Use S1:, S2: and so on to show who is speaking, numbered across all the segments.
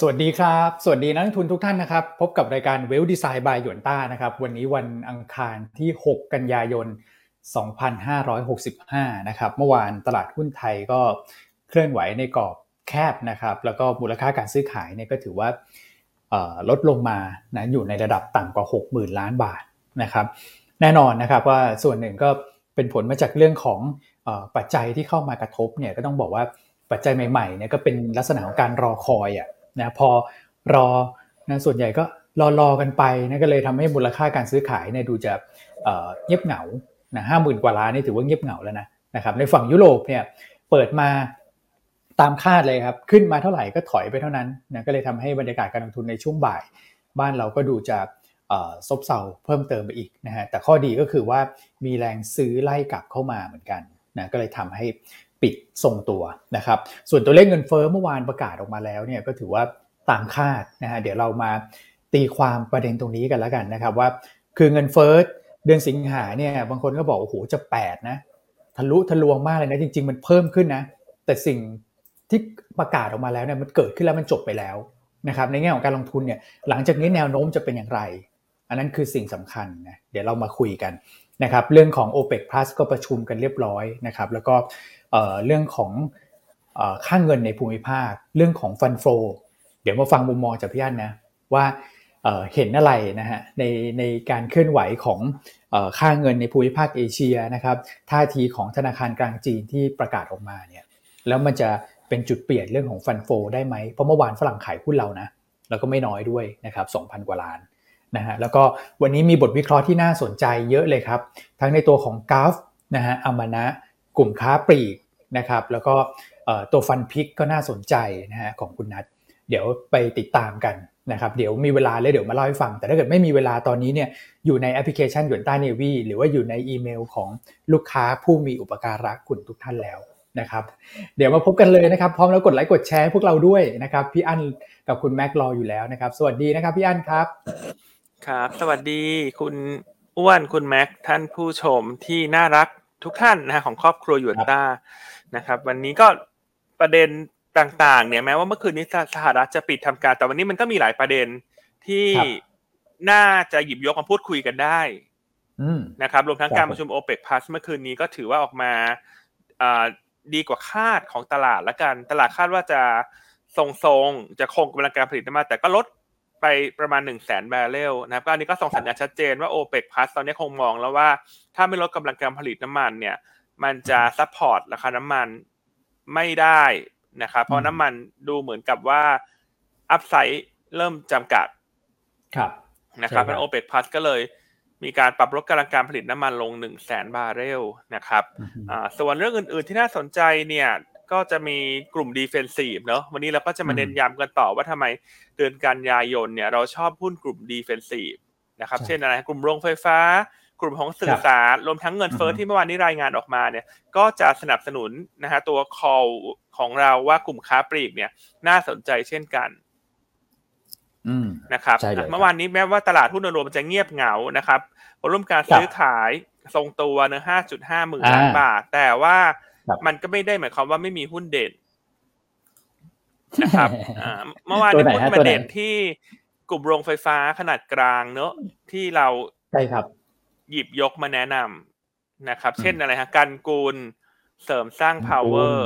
S1: สวัสดีครับ สวัสดีนักลงทุนทุกท่านนะครับ พบกับรายการเวลดีไซน์บายหยวนต้านะครับ วันนี้วันอังคารที่ 6 กันยายน 2565 นะครับ เมื่อวานตลาดหุ้นไทยก็เคลื่อนไหวในกรอบแคบนะครับ แล้วก็มูลค่าการซื้อขายเนี่ยก็ถือว่าลดลงมานะอยู่ในระดับต่ำกว่า 60,000 ล้านบาทนะครับ แน่นอนนะครับว่าส่วนหนึ่งก็เป็นผลมาจากเรื่องของปัจจัยที่เข้ามากระทบเนี่ยก็ต้องบอกว่าปัจจัยใหม่ๆเนี่ยก็เป็นลักษณะของการรอคอยอะ นะพอรอนะส่วนใหญ่ก็รอรอกันไปนะก็เลยทำให้มูลค่าการซื้อขายเนี่ยดูจะเงียบเหงานะห้าหมื่นกว่าล้านนี่ถือว่าเงียบเหงาแล้วนะนะครับในฝั่งยุโรปเนี่ยเปิดมาตามคาดเลยครับขึ้นมาเท่าไหร่ก็ถอยไปเท่านั้นนะก็เลยทำให้บรรยากาศการลงทุนในช่วงบ่าย บ้านเราก็ดูจะซบเซาเพิ่มเติมไปอีกนะฮะแต่ข้อดีก็คือว่ามีแรงซื้อไล่กลับเข้ามาเหมือนกันนะก็เลยทำให้ ปิดทรงตัวนะครับ ส่วนตัวเลขเงินเฟอ้อเมื่อวานประกาศออกมาแล้วเนี่ยก็ถือว่าตามคาดนะฮะเดี๋ยวเรามาตีความประเด็นตรงนี้กันแล้วกันนะครับว่าคือเงินเฟอ้อเดือนสิงหาเนี่ยบางคนก็บอกโอ้โหจะ8นะทะลุทะลวงมากเลยนะจริง ๆ มันเพิ่มขึ้นนะแต่สิ่งที่ประกาศออกมาแล้วเนี่ยมันเกิดขึ้นแล้วมันจบไปแล้วนะครับในแง่ของการลงทุนเนี่ยหลังจากนี้แนวโน้มจะเป็นอย่างไร อันนั้นคือสิ่งสำคัญนะเดี๋ยวเรามาคุยกันนะครับเรื่องของ o p e ป Plus ก็ประชุมกันเรียบร้อยนะครับแล้วก็ เรื่องของค่างเงินในภูมิภาค เรื่องของฟันโฟเดี๋ยวมาฟังมุมมองจากพี่อันนะว่าเห็นอะไรนะฮะในในการเคลื่อนไหวของค่าเงินในภูมิภาคเอเชียนะครับท่าทีของธนาคารกลางจีนที่ประกาศออกมาเนี่ยแล้วมันจะเป็นจุดเปลี่ยนเรื่องของฟันโฟได้ไหมเพราะเมื่อวานฝรั่งขายหุ้นเรานะแล้วก็ไม่น้อยด้วยนะครับ2,000 กว่าล้านนะฮะแล้วก็วันนี้มีบทวิเคราะห์ที่น่าสนใจเยอะเลยครับ ทั้งในตัวของกราฟนะฮะอามานะกลุ่มค้าปลีก นะครับแล้วก็ตัวฟันพิกก็น่าสนใจนะฮะของคุณนัทเดี๋ยวไปติดตามกันนะครับเดี๋ยวมีเวลาแล้วเดี๋ยวมาเล่าให้ฟัง แต่ถ้าเกิดไม่มีเวลาตอนนี้เนี่ยอยู่ในแอปพลิเคชันหยวนต้าเนวีหรือว่าอยู่ในอีเมลของลูกค้าผู้มีอุปการะคุณทุกท่านแล้วนะครับเดี๋ยวมาพบกันเลยนะครับ พร้อมแล้วกดไลค์กดแชร์พวกเราด้วยนะครับพี่อั้นกับคุณแม็กรออยู่แล้วนะครับ สวัสดีนะครับพี่อั้นครับ
S2: ครับ สวัสดีคุณอ้วนคุณแม็กท่านผู้ชมที่น่ารักทุกท่านนะของครอบครัวหยวนต้า นะครับ วันนี้ก็ประเด็นต่างๆ เนี่ยแม้ว่าเมื่อคืนนี้สหรัฐจะปิดทำการ แต่วันนี้มันก็มีหลายประเด็นที่น่าจะหยิบยกมาพูดคุยกันได้นะครับรวมทั้งการประชุมโอเปกพลัสเมื่อคืนนี้ก็ถือว่าออกมาดีกว่าคาดของตลาดละกัน ตลาดคาดว่าจะทรงๆ จะคงกำลังการผลิตน้ำมันแต่ก็ลดไปประมาณ1นึ่งแสนบาร์เรลนะครับก็อันนี้ก็ส่งสัญญาณชัดเจนว่า OPEC Plus ตอนนี้คงมองแล้วว่าถ้าไม่ลดกำลังการผลิตน้ำมันเนี่ย มันจะ support ราคาน้ำมันไม่ได้นะครับเพราะน้ำมันดูเหมือนกับว่า upside เริ่มจำกัด
S1: ครับ
S2: นะครับเป็น OPEC Plus ก็เลยมีการปรับลดกำลังการผลิตน้ำมันลง1นึ่งแสนบาร์เรลนะครับส่วนเรื่องอื่น ๆ ที่น่าสนใจเนี่ยก็จะมีกลุ่ม defensive เนอะวันนี้เราก็จะมาเน้นย้ำกันต่อว่าทำไมเดือนกันยายนเนี่ยเราชอบหุ้นกลุ่ม defensive นะครับ เช่นอะไรกลุ่มโรงไฟฟ้า กลุ่มของสื่อสารรวมทั้งเงินเฟ้อที่เมื่อวานนี้รายงานออกมาเนี่ยก็จะสนับสนุนนะฮะตัว call ของเราว่ากลุ่มค้าปลีกเนี่ยน่าสนใจเช่นกันนะครับเมื่อวานนี้แม้ว่าตลาดหุ้นโดยรวมจะเงียบเหงานะครับวอลุ่มการซื้อขายทรงตัวเนื้อห้าจุดห้าหมื่นล้านบาท แต่ว่ามันก็ไม่ได้หมายความว่าไม่มีหุ้นเด่นนะครับเมื่อวานนี้หุ้นมาเด่นที่กลุ่มโรงไฟฟ้าขนาดกลางเนอะที่เรา
S1: ใช่ครับ
S2: หยิบยกมาแนะนำนะครับ เช่นอะไรฮะกันกูลเสริมสร้าง power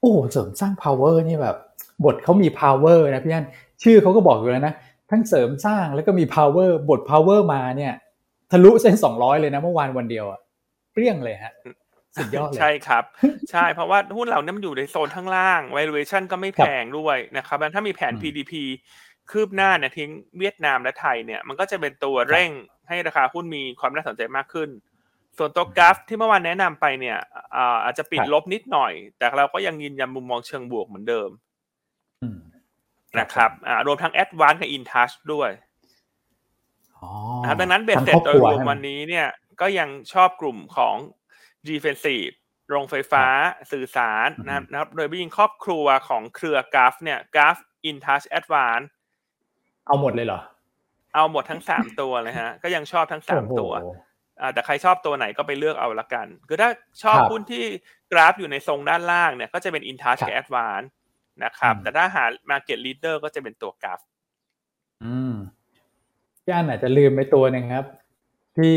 S1: โอ้เสริมสร้าง power นี่แบบ บทเขามี power นะพี่อันชื่อเขาก็บอกอยู่แล้วนะ ทั้งเสริมสร้างแล้วก็มี power บท power มาเนี่ย ทะลุเส้นสองร้อยเลยนะเมื่อวานวันเดียวอะเปรี้ยงเลยฮะสุดยอดเลยใช่
S2: ครับ ใช่เพราะว่าหุ้นเหล่านี้มันอยู่ในโซนข้างล่าง valuation ก็ไม่แพงด้วยนะครับถ้ามีแผน PDP คืบหน้าเนี่ยทิ้งเวียดนามและไทยเนี่ย มันก็จะเป็นตัวเร่ง ให้ราคาหุ้นมีความน่าสนใจมากขึ้น ส่วนตัวกราฟที่เมื่อวานแนะนำไปเนี่ยอาจจะปิดลบนิดหน่อย แต่เราก็ยังยืนยันมุมมองเชิงบวกเหมือนเดิมนะครับรวมทั้งแอดวานกับอินทัชด้วยนะครับดังนั้นเบสเสร็จโดยรวมวันนี้เนี่ย ก็ยังชอบกลุ่มของ g f e n s i v e โรงไฟฟ้าสื่อสารนะครับ โดยยิ่งครอบครัวของเครือกราฟเนี่ยกราฟอินทัชแอดวาน
S1: เอาหมดเลยเหรอ
S2: เอาหมดทั้งสามตัวเลยฮะ ก็ยังชอบทั้งสามตัวแต่ใครชอบตัวไหนก็ไปเลือกเอาละกัน คือถ้าชอบหุ้นที่กราฟอยู่ในทรงด้านล่างเนี่ย ก็จะเป็น InTouch กับ Advance นะครับ
S1: อืม
S2: แต่ถ้าหา market leader ก็จะเป็นตัวกราฟ
S1: อืมพี่อันอาจจะลืมไปตัวหนึ่งครับ ที่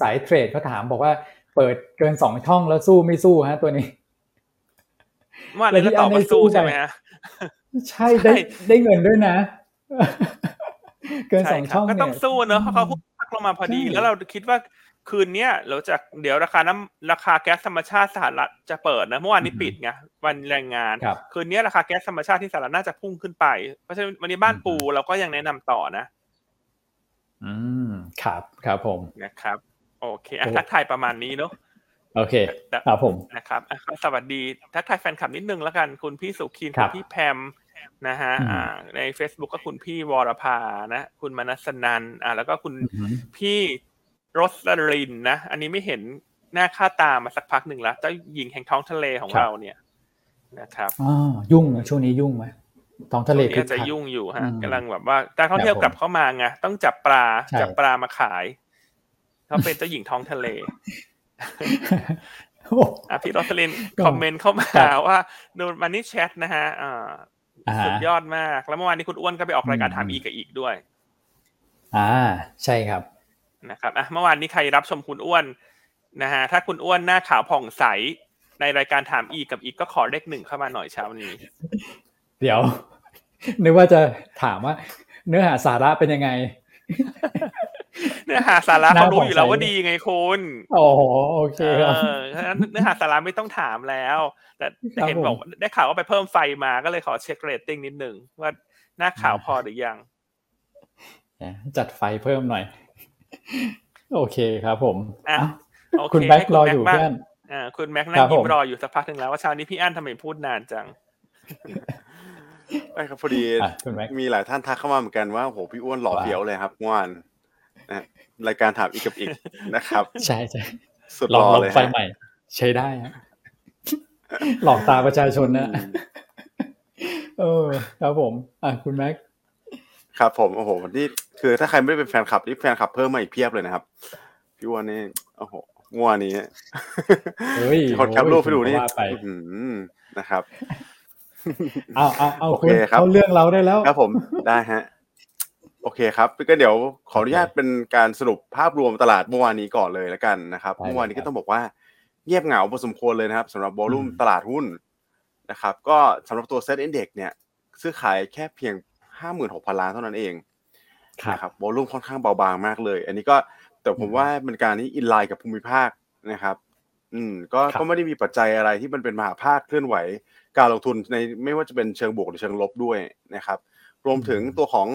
S1: สายเทรดเขาถามบอกว่าเปิดเกินสองช่องแล้วสู้ไม่สู้ฮะ ตัวนี้
S2: ว่านี้ก็ตอบว่าสู้ใช่ไหมฮะ
S1: ใช่ได้
S2: ใช่
S1: ได้เงินด้วยนะ เกินส
S2: ใช่
S1: อง
S2: ครั
S1: ช่อง
S2: ก็
S1: เนี่ย
S2: ต้องสู้เนอะเพราะเขาพุ่งพักลงมาพอดี
S1: ใช่
S2: แล้วเราคิดว่าคืนเนี้ยเราจะเดี๋ยวราคาน้ำราคาแก๊สธรรมชาติสหรัฐจะเปิดนะเมื่อวานนี้ปิดไงวันแรงงาน
S1: ครับ
S2: คืนนี้ราคาแก๊สธรรมชาติที่สหรัฐน่าจะพุ่งขึ้นไป เพราะฉะนั้นวันนี้บ้าน
S1: อืม
S2: ปูเราก็ยังแนะนำต่อนะ
S1: อืมครับครับผม
S2: นะครับ โอเคอะ
S1: โอ้
S2: ทักทายประมาณนี้เนาะ
S1: โอเค
S2: แต่
S1: ครับผม
S2: นะครับอะสวัสดีทักทายแฟนคลับนิดนึงแล้วกันคุณพี่สุขีน
S1: ครั
S2: คุ
S1: บ
S2: ณพี่แพม นะฮะ
S1: อืม
S2: อ่าใน Facebook ก็คุณพี่วรภานะ คุณมนัสนันอ่าแล้วก็คุณ
S1: อือหือ
S2: พี่โรสลินนะ อันนี้ไม่เห็นหน้าค่าตามาสักพักหนึ่งแล้วเจ้าหญิงแห่งท้องทะเลของเราเนี่ยนะครับ
S1: อ๋อยุ่งนะช่วงนี้ยุ่งไหมท้องทะเล
S2: ช่วงนี้
S1: คึ
S2: อากจจะ
S1: คัก
S2: ยุ่งอยู่ฮะ
S1: อืม
S2: กำลังแบบว่าการท่องเที่ยว
S1: ครับผม
S2: กลับเข้ามาไงต้องจับปลา
S1: ใช่
S2: จับปลามาขายเขาเป็นเจ้าหญิงท้องทะเล
S1: โอ้
S2: อะพี่โรสลิน
S1: ก็
S2: คอมเมนต์เข้ามา
S1: ครับ
S2: ว่าดูมันนี่แชทนะฮะอ่า
S1: อ่า
S2: สุดยอดมาก แล้วเมื่อวานนี้คุณอ้วนก็ไปออกรายการ
S1: อืม
S2: ถามอีกกับอีกด้วย
S1: อ่า ใช่ครับ
S2: นะครับอะเมื่อวานนี้ใครรับชมคุณอ้วนนะฮะถ้าคุณอ้วนหน้าขาวผ่องใสในรายการถามอีกกับอีกก็ขอเลขหนึ่งเข้ามาหน่อยเช้านี้
S1: เดี๋ยวนึกว่าจะถามว่า เนื้อหาสาระเป็นยังไง
S2: เนื้อหาสาระ
S1: หน้า
S2: เขารู้อยู่แล้ว
S1: ผ่องใส
S2: ว่าดีไงคุณ
S1: อ๋อโอเค
S2: เอ
S1: ครับ
S2: อฉะนั้นเนื้อหาสาระไม่ต้องถามแล้ว แต่แต่เห็น
S1: ครับผม
S2: บอกว่าได้ข่าวว่าไปเพิ่มไฟมาก็เลยขอเช็คเรตติ้งนิดหนึ่งว่าหน้าขาวพอหรือยัง
S1: จัดไฟเพิ่มหน่อย โอเคครับผม
S2: อะ
S1: เอ้า
S2: โอเค
S1: คุณแบ็ค
S2: ให้
S1: รอ
S2: แม็
S1: อยู่
S2: บ้าง
S1: เพื่อน
S2: อ่าคุณแม็ก
S1: ค
S2: นั่
S1: รั
S2: ง
S1: บ
S2: ยิ้
S1: ผมม
S2: รออยู่สักพักหนึ่งแล้วว่าเช้านี้พี่อั้นทำไมพูดนานจัง
S3: ไม่ครับพอดี
S1: อะคุณแม็ก
S3: มีหลายท่านทักเข้ามาเหมือนกันว่าโหพี่อ้วนหล่อ
S1: ว่า
S3: เฟี้ยวเลยครับเมื่อวานนะ รายการถามอีกกับอีกนะครับ
S1: ใช่ใช่
S3: สุด
S1: ล
S3: ห
S1: อง
S3: ล่อ
S1: ลอง
S3: เลย
S1: ไฟ
S3: ฮะ
S1: ใหม่ ใช้ได้ฮะหลอกตาประชาชนนะ
S3: อืม
S1: เออครับผม อะคุณแม็ก
S3: ครับผมโอ้โหวันนี้คือถ้าใครไม่ได้เป็นแฟนคลับนี่แฟนคลับเพิ่มมาอีกเพียบเลยนะครับพี่อ้วนนี่โอ้โหเมื่อวานนี้
S1: เฮ้ย
S3: คนแคปรูปไปดูนี่
S1: ว่าไป
S3: อื้อหือนะครับ
S1: เอาเอาเอา
S3: โอ
S1: คุ
S3: เค
S1: ณ
S3: ครับ
S1: เข้าเรื่องเราได้แล้ว
S3: ครับผมได้ฮะ โอเคครับก็เดี๋ยวขออนุญาตเป็นการสรุปภาพรวมตลาดเมื่อวานนี้ก่อนเลยแล้วกันนะครับ
S1: ได้เลย
S3: เมื่อวานนี้
S1: ครั
S3: ก็
S1: บ
S3: ต้องบอกว่าเงียบเหงาพอสมควรเลยนะครับสำหรับวอลุ่ม
S1: อืม
S3: ตลาดหุ้นนะครับ ก็สำหรับตัวเซ็ตอินเด็กเนี่ย ซื้อขายแค่เพียง 56,000 ล้านเท่านั้นเอง
S1: ครับ
S3: นะครับวอลุ่มค่อนข้างเบาบางมากเลย อันนี้ก็แต่ผม
S1: อืม
S3: ว่าเป็นการที่อินไลน์กับภูมิภาคนะครับ อืมก็
S1: ครับ
S3: ก็ไม่ได้มีปัจจัยอะไรที่มันเป็นมหาภาคเคลื่อนไหว การลงทุนในไม่ว่าจะเป็นเชิงบวกหรือเชิงลบด้วยนะครับ รวมถึงตัวของ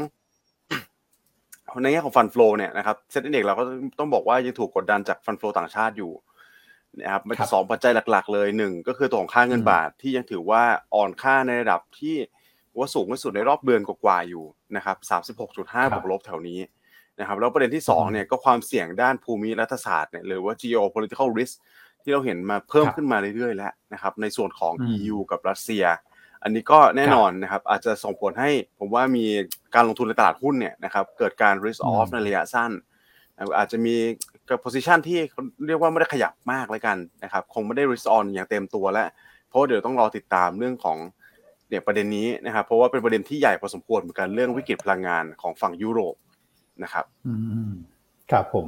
S3: ในแง่ของฟันฟลอเนี่ยนะครับเซ็ตอินเด็กเราก็ต้องบอกว่ายังถูกกดดันจากฟันฟลอต่างชาติอยู่นะครับมัน
S1: ครั
S3: จะ
S1: บ
S3: สองปัจจัยหลัก ๆ เลยหนึ่งก็คือตัวของค่าเงิน
S1: อืม
S3: บาทที่ยังถือว่าอ่อนค่าในระดับที่ว่าสูงที่สุดในรอบเดือนกว่าๆอยู่นะครับสามสิบหกจุดห้าบวกลบแถวนี้นะครับแล้วประเด็นที่สองเนี่ยก็ความเสี่ยงด้านภูมิรัฐศาสตร์เนี่ยหรือว่า geopolitical risk ที่เราเห็นมาเพิ่ม
S1: ครับ
S3: ขึ้นมาเรื่อยๆแล้วนะครับในส่วนของ
S1: อืม
S3: EU กับรัสเซีย อันนี้ก็แน่นอนนะครับอาจจะส่งผลให้ผมว่ามีการลงทุนในตลาดหุ้นเนี่ยนะครับเกิดการ risk off
S1: อืม
S3: ในระยะสั้นนะครับอาจจะมีกับ position ที่เรียกว่าไม่ได้ขยับมากเลยกันนะครับคงไม่ได้ risk on อย่างเต็มตัวแล้ว เพราะว่าเดี๋ยวต้องรอติดตามเรื่องของเนี่ยประเด็นนี้นะครับเพราะว่าเป็นประเด็นที่ใหญ่พอสมควรเหมือนกันเรื่องวิกฤตพลังงานของฝั่งยุโรปนะครับ
S1: อืมครับผม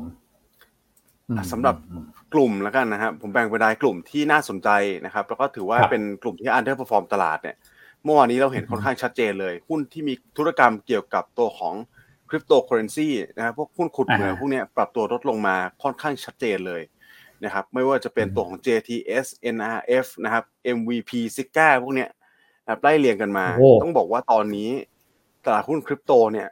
S1: อืม
S3: สำหรับ
S1: อืม
S3: กลุ่มแล้วกันนะครับผมแบ่งเป็นรายกลุ่มที่น่าสนใจนะครับ แล้วก็ถือว่า
S1: ครับ
S3: เป็นกลุ่มที่ underperform ตลาดเนี่ย เมื่อวานนี้เราเห็น
S1: อือฮึ
S3: ค่อนข้างชัดเจนเลย หุ้นที่มีธุรกรรมเกี่ยวกับตัวของคริปโตเคอเรนซีนะครับพวกหุ้นขุดเหมือง
S1: อ่าฮะ
S3: พวกเนี้ยปรับตัวลดลงมาค่อนข้างชัดเจนเลยนะครับไม่ว่าจะเป็น
S1: อืม
S3: ตัวของ JTS NRF นะครับ MVP s i g a พวกเนี้ยนะครับไล่เรียงกันมา
S1: โอ้
S3: ต้องบอกว่าตอนนี้ตลาดหุ้นคริปโตเนี่ย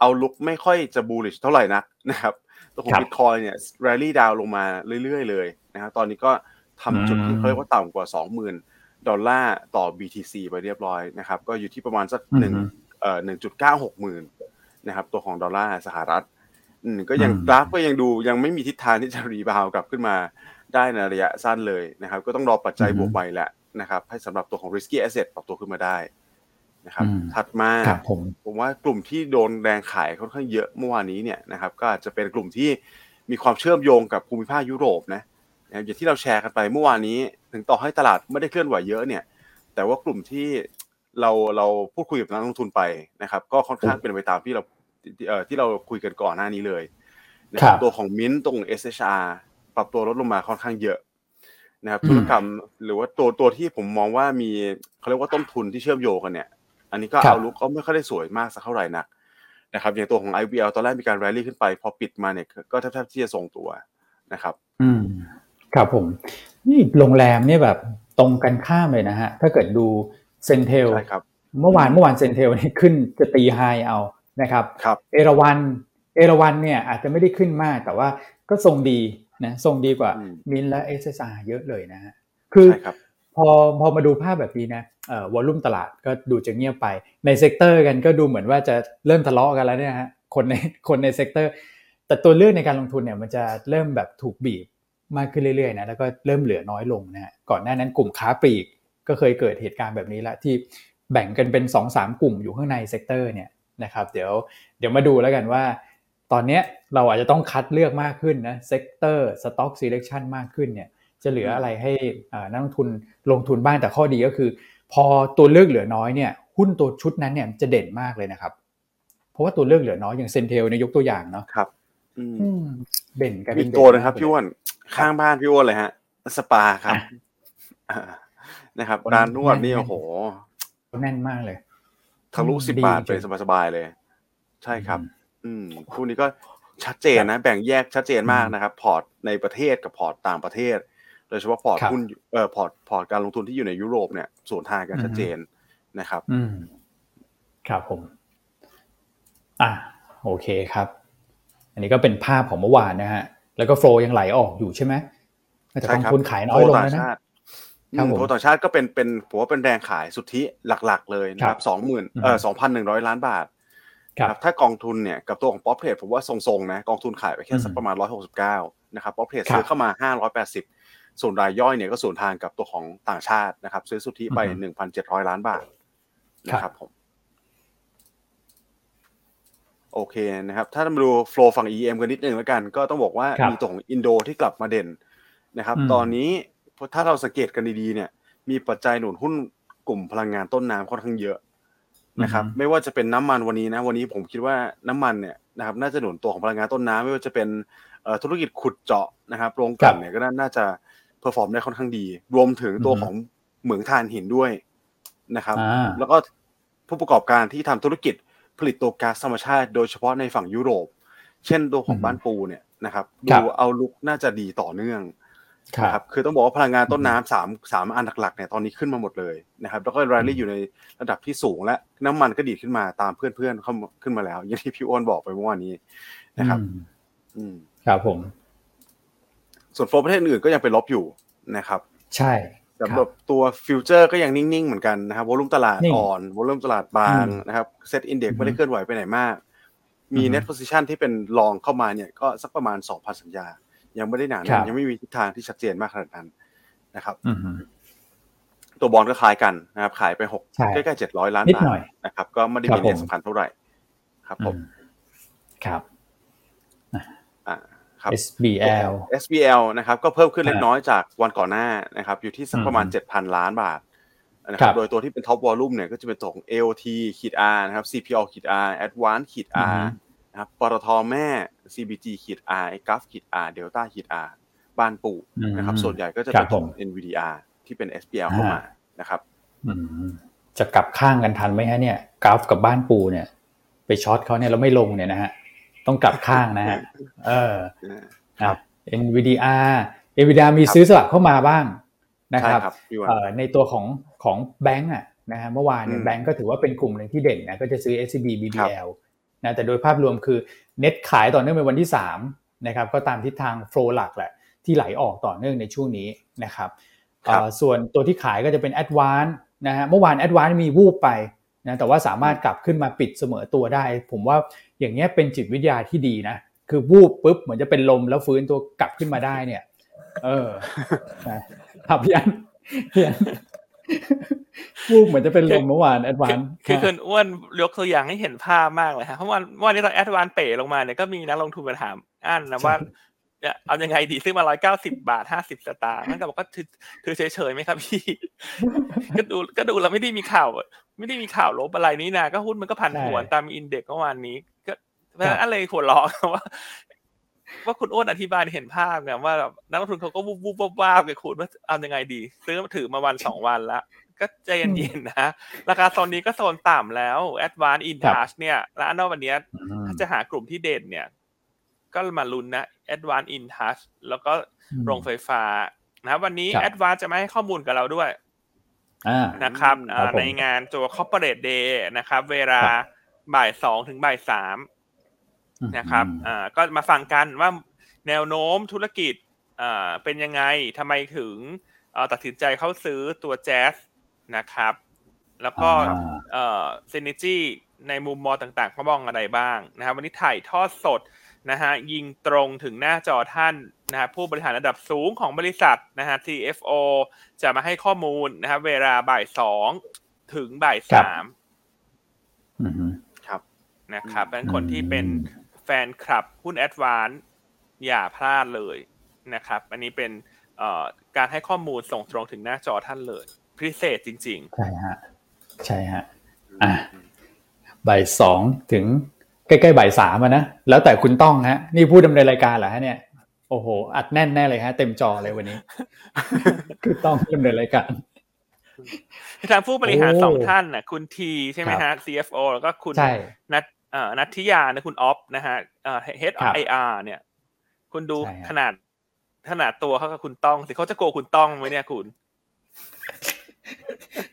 S3: เอาลุกไม่ค่อยจะ bullish เท่าไหร่นักนะครับตัวของ
S1: ครับ
S3: บิตคอยเนี่ย rally ดาวลงมาเรื่อยๆเลยนะครับตอนนี้ก็ทำจุด
S1: อื
S3: ที่
S1: ม
S3: เขาเรียกว่าต่ำกว่า 20,000 ดอลลาร์ต่อ BTC ไปเรียบร้อยนะครับ ก็อยู่ที่ประมาณสัก
S1: อืม
S3: หนึ่งเอ่อหนึ่งจุดเก้าหกหมื่นนะครับตัวของดอลลาร์สหรัฐอืมก็ยัง
S1: อืม
S3: กราฟก็ยังดูยังไม่มีทิศทางที่จะรีบาวกลับขึ้นมาได้ในระยะสั้นเลยนะครับ ก็ต้องรอปัจจัยบวกใหม่แหละนะครับ ให้สำหรับตัวของ risky asset ปรับตัวขึ้นมาได้นะครับ
S1: อืม
S3: ถัดมา
S1: ครับผม
S3: ผมว่ากลุ่มที่โดนแรงขายค่อนข้างเยอะเมื่อวานนี้เนี่ยนะครับ ก็อาจจะเป็นกลุ่มที่มีความเชื่อมโยงกับภูมิภาคยุโรปนะ นะครับอย่างที่เราแชร์กันไปเมื่อวานนี้ ถึงต่อให้ตลาดไม่ได้เคลื่อนไหวเยอะเนี่ย แต่ว่ากลุ่มที่เราเราพูดคุยกับนักลงทุนไปนะครับ ก็ค่อนข้างเป็นไปตามที่เราเอ่อที่เราคุยกันก่อนหน้านี้เลยนะครับตัวของมิ้นตรง SHR ปรับตัวลดลงมาค่อนข้างเยอะนะครับธุรกรรมหรือว่าตัวตัวที่ผมมองว่ามีเขาเรียกว่าต้นทุนที่เชื่อมโยงกันเนี่ย อันนี้ก็ outlook ก็ไม่ค่อยได้สวยมากสักเท่าไหร่นักนะครับอย่างตัวของ IBL ตอนแรกมีการแรลลี่ขึ้นไป พอปิดมาเนี่ยก็แทบที่จะทรงตัวนะครับ
S1: อืม ครับผม นี่โรงแรมเนี่ยแบบตรงกันข้ามเลยนะฮะ ถ้าเกิดดู CENTEL
S3: ใช่ครับ
S1: เมื่อวานเมื่อวาน CENTEL นี่ขึ้นจะตี high เอานะครับ
S3: ครับ
S1: เอราวัณเอราวัณเนี่ยอาจจะไม่ได้ขึ้นมากแต่ว่าก็ทรงดีนะทรงดีกว่ามินและเอสเอสเยอะเลยนะฮะคือพอพอมาดูภาพแบบนี้นะเอ่อ volume ตลาดก็ดูจะเงียบไป ใน sector กันก็ดูเหมือนว่าจะเริ่มทะเลาะกันแล้วเนี่ยฮะคนในคนใน sector แต่ตัวเลือกในการลงทุนเนี่ยมันจะเริ่มแบบถูกบีบ มากขึ้นเรื่อยๆนะแล้วก็เริ่มเหลือน้อยลงนะฮะก่อนหน้านั้นกลุ่มค้าปลีกก็เคยเกิดเหตุการณ์แบบนี้ละที่แบ่งกันเป็น2อสากลุ่มอยู่ข้างใน sector เนี่ยนะครับเดี๋ยวเดี๋ยวมาดูแล้วกันว่า ตอนนี้เราอาจจะต้องคัดเลือกมากขึ้นนะ sector stock selection มากขึ้นเนี่ยจะเหลืออะไรให้นักลงทุนลงทุนบ้างแต่ข้อดีก็คือ พอตัวเลือกเหลือน้อยเนี่ยหุ้นตัวชุดนั้นเนี่ยจะเด่นมากเลยนะครับ เพราะว่าตัวเลือกเหลือน้อยอย่าง CENTEL ในยกตัวอย่างเนาะ
S3: ครับ
S1: เด่นกัน
S3: มีตัวนะครับพี่อ้วนข้างบ้านพี่อ้วนเลยฮะ สปาครับนะครับร้านนวดนี่โอ้โห
S1: แน่นมากเลย
S3: ทะลุสิบบาทไปสบายๆเลย ใช่ครับ อืมคู่นี้ก็ชัดเจนนะแบ่งแยกชัดเจนมากนะครับ port ในประเทศกับ port ต่างประเทศ โดยเฉพาะ port หุ้นเอ่อ port port การลงทุนที่อยู่ในยุโรปเนี่ยสวนทางกันชัดเจนนะครับ
S1: อืมครับผม อะโอเคครับ อันนี้ก็เป็นภาพของเมื่อวานนะฮะ แล้วก็ flow ยังไหลออกอยู่ใช่ไหมแต่กองทุนขายน้อยลงแล้วนะ
S3: ครับผม flow ต่างชาติก็เป็นเป็นผมว่าเป็นแรงขายสุทธิหลักๆ เลยนะครับสองหมื่นเอ่อสองพันหนึ่งร้อยล้านบาทครับถ้ากองทุนเนี่ยกับตัวของ prop trade ผมว่าทรงๆนะกองทุนขายไปแค่สักประมาณร้อยหกสิบเก้านะครับ prop trade ซื้อเข้ามาห้าร้อยแปดสิบส่วนรายย่อยเนี่ยก็สวนทางกับตัวของต่างชาตินะครับ ซื้อสุทธิไปหนึ่งพันเจ็ดร้อยล้านบาทนะครับผม โอเคนะครับ ถ้ามาดู flow ฝั่ง EM กันนิดนึงแล้วกัน ก็ต้องบอกว่ามีตัวของอินโดที่กลับมาเด่นนะครับ ตอนนี้ถ้าเราสังเกตกันดีๆเนี่ย มีปัจจัยหนุนหุ้นกลุ่มพลังงานต้นน้ำค่อนข้างเยอะนะครับ ไม่ว่าจะเป็นน้ำมันวันนี้นะ วันนี้ผมคิดว่าน้ำมันเนี่ยนะครับน่าจะหนุนตัวของพลังงานต้นน้ำไม่ว่าจะเป็นธุรกิจขุดเจาะนะครับโรงกลั่นเนี่ยก็น่าจะ perform ได้ค่อนข้างดี รวมถึงตัวของเหมืองถ่านหินด้วยนะครับ แล้วก็ผู้ประกอบการที่ทำธุรกิจ ผลิตตัวก๊าซธรรมชาติโดยเฉพาะในฝั่งยุโรป เช่นตัวของบ้านปูเนี่ยนะครับดู outlook น่าจะดีต่อเนื่องนะครับคือต้องบอกว่าพลังงานต้นน้ำสามสามอันหลักๆเนี่ยตอนนี้ขึ้นมาหมดเลยนะครับแล้วก็รายลี่อยู่ในระดับที่สูง และน้ำมันก็ดีขึ้นมาตามเพื่อนๆเข้าขึ้นมาแล้วอย่างที่พี่อ้นบอกไปเมื่อวานนี้นะครับ อืม
S1: ครับผม
S3: ส่วน flow ประเทศอื่นก็ยังเป็นลบอยู่นะครับ
S1: ใช่
S3: สำหรับตัวฟิวเจอร์ก็ยังนิ่ง ๆ เหมือนกันนะครับ volume ตลาดอ่อน volume ตลาดบางนะครับ SET Index ไม่ได้เคลื่อนไหวไปไหนมาก มี net position ที่เป็น long เข้ามาเนี่ยก็สักประมาณ 2,000 สัญญา ยังไม่ได้หนาแน่นยังไม่มีทิศทางที่ชัดเจนมากขนาดนั้นนะครับตัวบอลก็คล้ายกันนะครับ ขายไปหกใกล้ๆเจ็ดร้อยล้านบาทนะครับ ก็ไม่ได้มีนัยสำคัญเท่าไหร่ ครับผม
S1: ครับ
S3: อ่าครับ
S1: SBL
S3: SBL นะครับก็เพิ่มขึ้นเล็กน้อยจากวันก่อนหน้านะครับอยู่ที่สักประมาณเจ็ดพันล้านบาทนะครับโดยตัวที่เป็น top volume เนี่ยก็จะเป็นตัวของ AOT ขีด R นะครับ CPO ขีด R Advance ขีด R นะครับปตทแม่ CBG ขีด R กราฟขีด R Delta ขีด R บ้านปู่นะครับส่วนใหญ่ก็จะเป็นของ NVDR ที่เป็น SBL เข้ามานะครับ
S1: จะกลับข้างกันทันไหมฮะเนี่ยกราฟกับบ้านปูเนี่ย ไปช็อตเขาเนี่ยเราไม่ลงเนี่ยนะฮะ ต้องกลับข้างนะฮะเออครับ NVDR NVDR มีซื้อสลับเข้ามาบ้างนะครับในตัวของของแบงก์อะนะฮะเมื่อวานเนี่ยแบงก์ก็ถือว่าเป็นกลุ่มหนึ่งที่เด่นนะก็จะซื้อ SCB BBL นะแต่โดยภาพรวมคือเน็ตขายต่อเนื่องเป็นวันที่3นะครับก็ตามทิศทางโฟล์หลักแหละที่ไหลออกต่อเนื่องในช่วงนี้นะครับส่วนตัวที่ขายก็จะเป็น a d v a n c e นะฮะเมื่อวาน a d v a n c e มีวูบไปนะแต่ว่าสามารถกลับขึ้นมาปิดเสมอตัวได้ ผมว่า อย่างเงี้ยเป็นจิตวิทยาที่ดีนะ คือวูบปุ๊บเหมือนจะเป็นลมแล้วฟื้นตัวกลับขึ้นมาได้เนี่ย เออครับพี่อันพี่อันวูบเหมือนจะเป็นลมเมื่อวาน ADVANC
S2: คือคุณอ้วนยกตัวอย่างให้เห็นภาพมากเลยฮะเพราะว่าวันนี้ตอน ADVANC เป๋ลงมาเนี่ยก็มีนักลงทุนมาถามอันนะว่าเอายังไงดีซื้อมาร้อยเก้าสิบาทห้าสิบสตางค์นั่นก็บอกก็ถือเฉยๆไหมครับพี่ ก็ดูก็ดูแล้วไม่ได้มีข่าว ไม่ได้มีข่าวลบอะไรนี้นะก็หุ้นมันก็ผันผวนตาม index เมื่อวานนี้ ก็เพราะฉะนั้นอะไรหัวล้อว่าว่าคุณอ้นอธิบายเห็นภาพไงว่าแบบนักลงทุนเขาก็วุบวุบวับวับกับคุณว่าเอายังไงดี ซื้อมาถือมาวันสองวันแล้วก็ใจเย็นๆนะ ราคาโซนนี้ก็โซนต่ำแล้ว Advance in Touch เนี่ยแล้วอันนวันนี้ถ้าจะหากลุ่มที่เด่นเนี่ย ก็มาลุ้นนะ Advance in Touch แล้วก็โรงไฟฟ้านะวันนี้ Advance จะมาให้ข้อมูลกับเราด้วยนะครับในงานตัว Corporate Day นะครับ เวลาบ่ายสองถึงบ่ายสาม นะครับอ่าก็มาฟังกันว่าแนวโน้มธุรกิจอ่าเป็นยังไงทำไมถึงตัดสินใจเข้าซื้อตัวแจ๊สนะครับ แล้วก็เอ่อเซนิจี้ในมุมมองต่างๆเขามองอะไรบ้างนะครับวันนี้ถ่ายทอดสดนะฮะยิงตรงถึงหน้าจอท่านนะฮะผู้บริหารระดับสูงของบริษัทนะฮะ TFO จะมาให้ข้อมูลนะครับเวลาบ่ายสองถึงบ่ายสาม
S3: ครับ
S2: นะครับเป็นคนที่เป็น แฟนคลับหุ้นแอดวานอย่าพลาดเลยนะครับ อันนี้เป็นการให้ข้อมูลส่งตรงถึงหน้าจอท่านเลย พิเศษจริง
S1: ๆ ใช่ฮะใช่ฮะอะบ่ายสองถึงใกล้ๆบ่ายสามนะ แล้วแต่คุณต้องฮะ นี่พูดดำเนินรายการเหรอฮะเนี่ยโอ้โห อัดแน่นแน่เลยฮะ เต็มจอเลยวันนี้ คือต้องดำเนินรายการ
S2: ทางผู้บริหารสองท่านนะคุณทีใช่ไหมฮะ CFO แล้วก็คุณนัทเอ่อ นัทธิยานะคุณออฟนะฮะเอ่อ Head of IR เนี่ย คุณดูขนาดขนาดตัวเขากับคุณต้องสิเขาจะโกคุณต้องไหมเนี่ยคุณ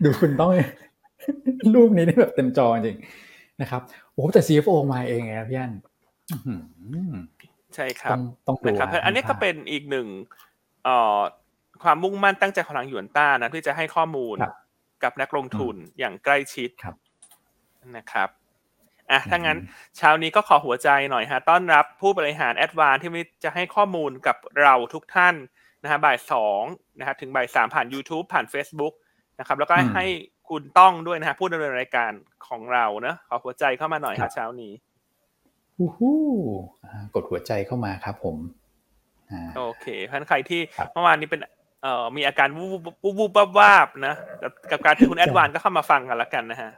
S1: ดูคุณต้องรูปนี้นี่แบบเต็มจอจริงนะครับโอ้แต่ CFO มาเองไงพี่อัน
S2: ใช่ครับต้องนะครับอันนี้ก็เป็นอีกหนึ่งเอ่อความมุ่งมั่นตั้งใจของทางหยวนต้านะที่จะให้ข้อมูลกับนักลงทุนอย่างใกล้ชิดนะครับ อะถ้างั้นเช้านี้ก็ขอหัวใจหน่อยฮะต้อนรับผู้บริหารแอดวานที่จะให้ข้อมูลกับเราทุกท่านนะฮะบ่ายสองนะฮะถึงบ่ายสามผ่าน YouTube ผ่าน Facebook นะครับแล้วก็ให้คุณต้องด้วยนะฮะผู้ดำเนินรายการของเราเนะขอหัวใจเข้ามาหน่อยครับเช้านี้
S1: ฮู้ฮู้กดหัวใจเข้ามาครับผม
S2: โอเคท่านใครที่เมื่อวานนี้เป็นเอ่อมีอาการวูบวูบวูบวาบนะกับการที่คุณแอดวานก็เข้ามาฟังกันละกันนะฮะ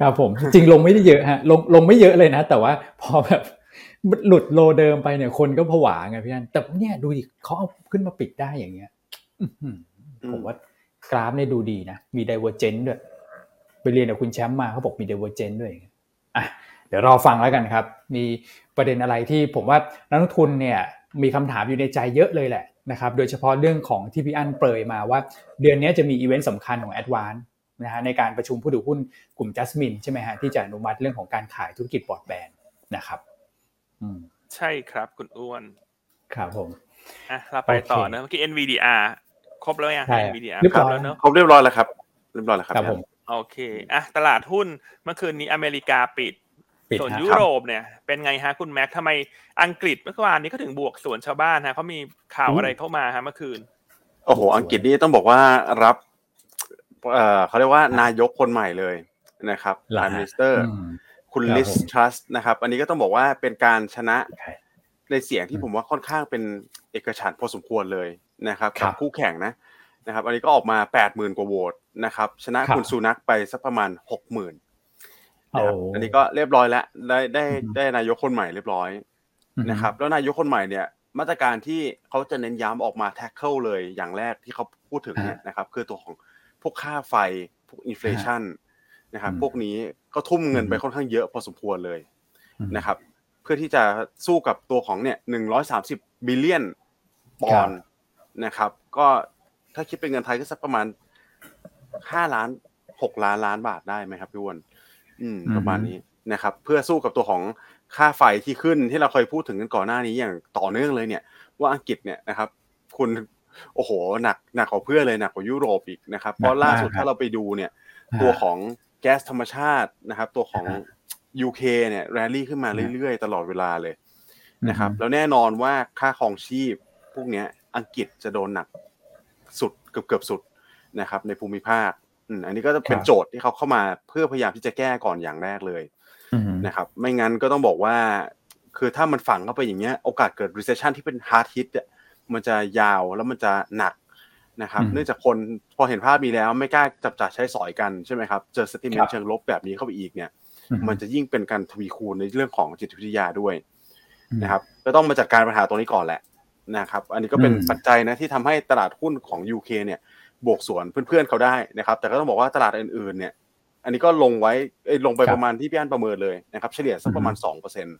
S1: ครับผมจริงลงไม่ได้เยอะฮะลงลงไม่เยอะเลยนะ แต่ว่าพอแบบหลุดโลเดิมไปเนี่ยคนก็ผวาไงพี่อันแต่เนี่ยดูดิเขาเอาขึ้นมาปิดได้อย่างเงี้ยผมว่ากราฟเนี่ยดูดีนะ มี divergence ด้วย ไปเรียนกับคุณแชมป์มาเขาบอกมี divergence ด้วยอะเดี๋ยวรอฟังแล้วกันครับ มีประเด็นอะไรที่ผมว่านักลงทุนเนี่ย มีคำถามอยู่ในใจเยอะเลยแหละนะครับ โดยเฉพาะเรื่องของที่พี่อันเปรยมาว่า เดือนนี้จะมีอีเวนต์สำคัญของ a d v a n c e นะฮะในการประชุมผู้ถือหุ้นกลุ่มจัสมินใช่ไหมฮะที่จะอนุมัติเรื่องของการขายธุรกิจบอร์ดแบนนะครับ
S2: ใช่ครับคุณอ้วน
S1: ครับผม
S2: อะเราไปต่อนะเมื่อกี้ NVDR ครบแล้วยัง
S1: NVDR ครบแล้วเนอะ
S3: ครบเรียบร้อยแล้วครับเรียบร้อยแล้วครับ
S1: ครับผม
S2: โอเคอะตลาดหุ้นเมื่อคืนนี้อเมริกาปิดส่วนยุโรปเนี่ยเป็นไงฮะคุณแม็กทำไมอังกฤษเมื่อวานนี้ก็ถึงบวกส่วนชาวบ้านฮะเขามีข่าวอะไรเข้ามาฮะเมื่อคืน
S3: โอ้โห อังกฤษนี่ต้องบอกว่ารับ เขาเรียกว่านายกคนใหม่เลยนะครับ Prime Minister คุณลิสทรัสนะครับ อันนี้ก็ต้องบอกว่าเป็นการชนะในเสียงที่ผมว่าค่อนข้างเป็นเอกฉันท์พอสมควรเลยนะครับกับคู่แข่งนะนะครับ อันนี้ก็ออกมาแปดหมื่นกว่าโหวตนะครับ ชนะคุณซูนักไปสักประมาณหกหมื่นอันนี้ก็เรียบร้อยแล้วได้ได้ได้นายกคนใหม่เรียบร้อยนะครับ แล้วนายกคนใหม่เนี่ย มาตรการที่เขาจะเน้นย้ำออกมา tackle เลยอย่างแรกที่เขาพูดถึงเนี่ยนะครับ คือตัวของ พวกค่าไฟ พวก inflation นะครับพวกนี้ก็ทุ่มเงินไปค่อนข้างเยอะพอสมควรเลยนะครับ เพื่อที่จะสู้กับตัวของเนี่ยหนึ่งร้อยสามสิบบิลเลียนปอนนะครับ ก็ถ้าคิดเป็นเงินไทยก็สักประมาณห้าล้านหกล้านล้านบาทได้ไหมครับพี่วอนอืมประมาณนี้นะครับ เพื่อสู้กับตัวของค่าไฟที่ขึ้นที่เราเคยพูดถึงกันก่อนหน้านี้อย่างต่อเนื่องเลยเนี่ย ว่าอังกฤษเนี่ยนะครับ คุณ โอ้โหหนักหนักกว่าเพื่อเลยหนักกว่ายุโรปอีกนะครับเพราะล่าสุดถ้าเราไปดูเนี่ย ตัวของแก๊สธรรมชาตินะครับ ตัวของ UK เนี่ยแรลลี่ขึ้นมาเรื่อยๆ ตลอดเวลาเลยนะครับ แล้วแน่นอนว่าค่าครองชีพ พวกนี้อังกฤษจะโดนหนักสุดเกือบเกือบสุดนะครับ ในภูมิภาคอันนี้ก็จะเป็นโจทย์ที่เขาเข้ามาเพื่อพยายามที่จะแก้ก่อนอย่างแรกเลยนะครับ ไม่งั้นก็ต้องบอกว่า คือถ้ามันฝังเข้าไปอย่างเงี้ยโอกาสเกิด recession ที่เป็น hard hit เนี่ย มันจะยาวแล้วมันจะหนักนะครับ
S1: อืม
S3: เนื่องจากคนพอเห็นภาพนี้แล้วไม่กล้าจับจ่ายใช้สอยกันใช่ไหมครับ เจอ
S1: ครั
S3: sentiment
S1: บ
S3: เชิงลบแบบนี้เข้าไปอีกเนี่ย
S1: อื
S3: มันจะยิ่งเป็นการทวีคูณในเรื่องของจิตวิทยาด้วย
S1: อืม
S3: นะครับก็ต้องมาจัดการปัญหาตรงนี้ก่อนแหละนะครับ อันนี้ก็เป็น
S1: อืม
S3: ปัจจัยนะที่ทำให้ตลาดหุ้นของ UK เนี่ย บวกสวนเพื่อนๆเขาได้นะครับ แต่ก็ต้องบอกว่าตลาดอื่นๆเนี่ย อันนี้ก็ลงไว้เอ้ยลงไป
S1: ครับ
S3: ประมาณที่พี่อันประเมินเลยนะครับ เฉลี่ยสักประมาณ
S1: อืม
S3: สองเปอร์เซ็นต์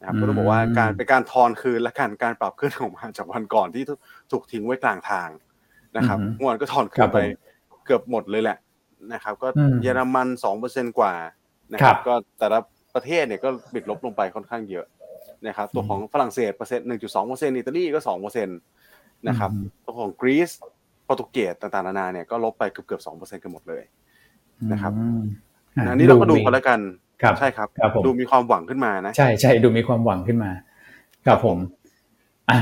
S3: นะครับก็ต้องบอกว่าการเป็นการทอนคืนและการการปรับขึ้นออกมาจากวันก่อนที่ถูกทิ้งไว้กลางทางนะครับ
S1: อืม
S3: เมื่อวานก็ทอนคื
S1: ครับผม
S3: เกือบหมดเลยแหละนะครับ ก็
S1: อืม
S3: เยอรมันสองเปอร์เซ็นกว่านะค
S1: ครั
S3: รับบก็แต่ละประเทศเนี่ยก็ติดลบลงไปค่อนข้างเยอะนะครับ ตัวของฝรั่งเศสเปอร์เซ็นต์หนึ่งจุดสองเปอร์เซ็นต์อิตาลีก็สองเปอร์เซ็นต์นะครับ
S1: อืม
S3: ตัวของกรีซโปรตุเกสต่างๆนานาเนี่ยก็ลบไปเกือบเกือบสองเปอร์เซ็นต์กันหมดเลยนะครับ
S1: อืมอะ
S3: อันนี้เราก็ดู
S1: มี
S3: กันแล้วกัน
S1: ครับ
S3: ใช่ครับ
S1: ครับผม
S3: ดูมีความหวังขึ้นมานะ
S1: ใช่ใช่ดูมีความหวังขึ้นมา ครับผมอะ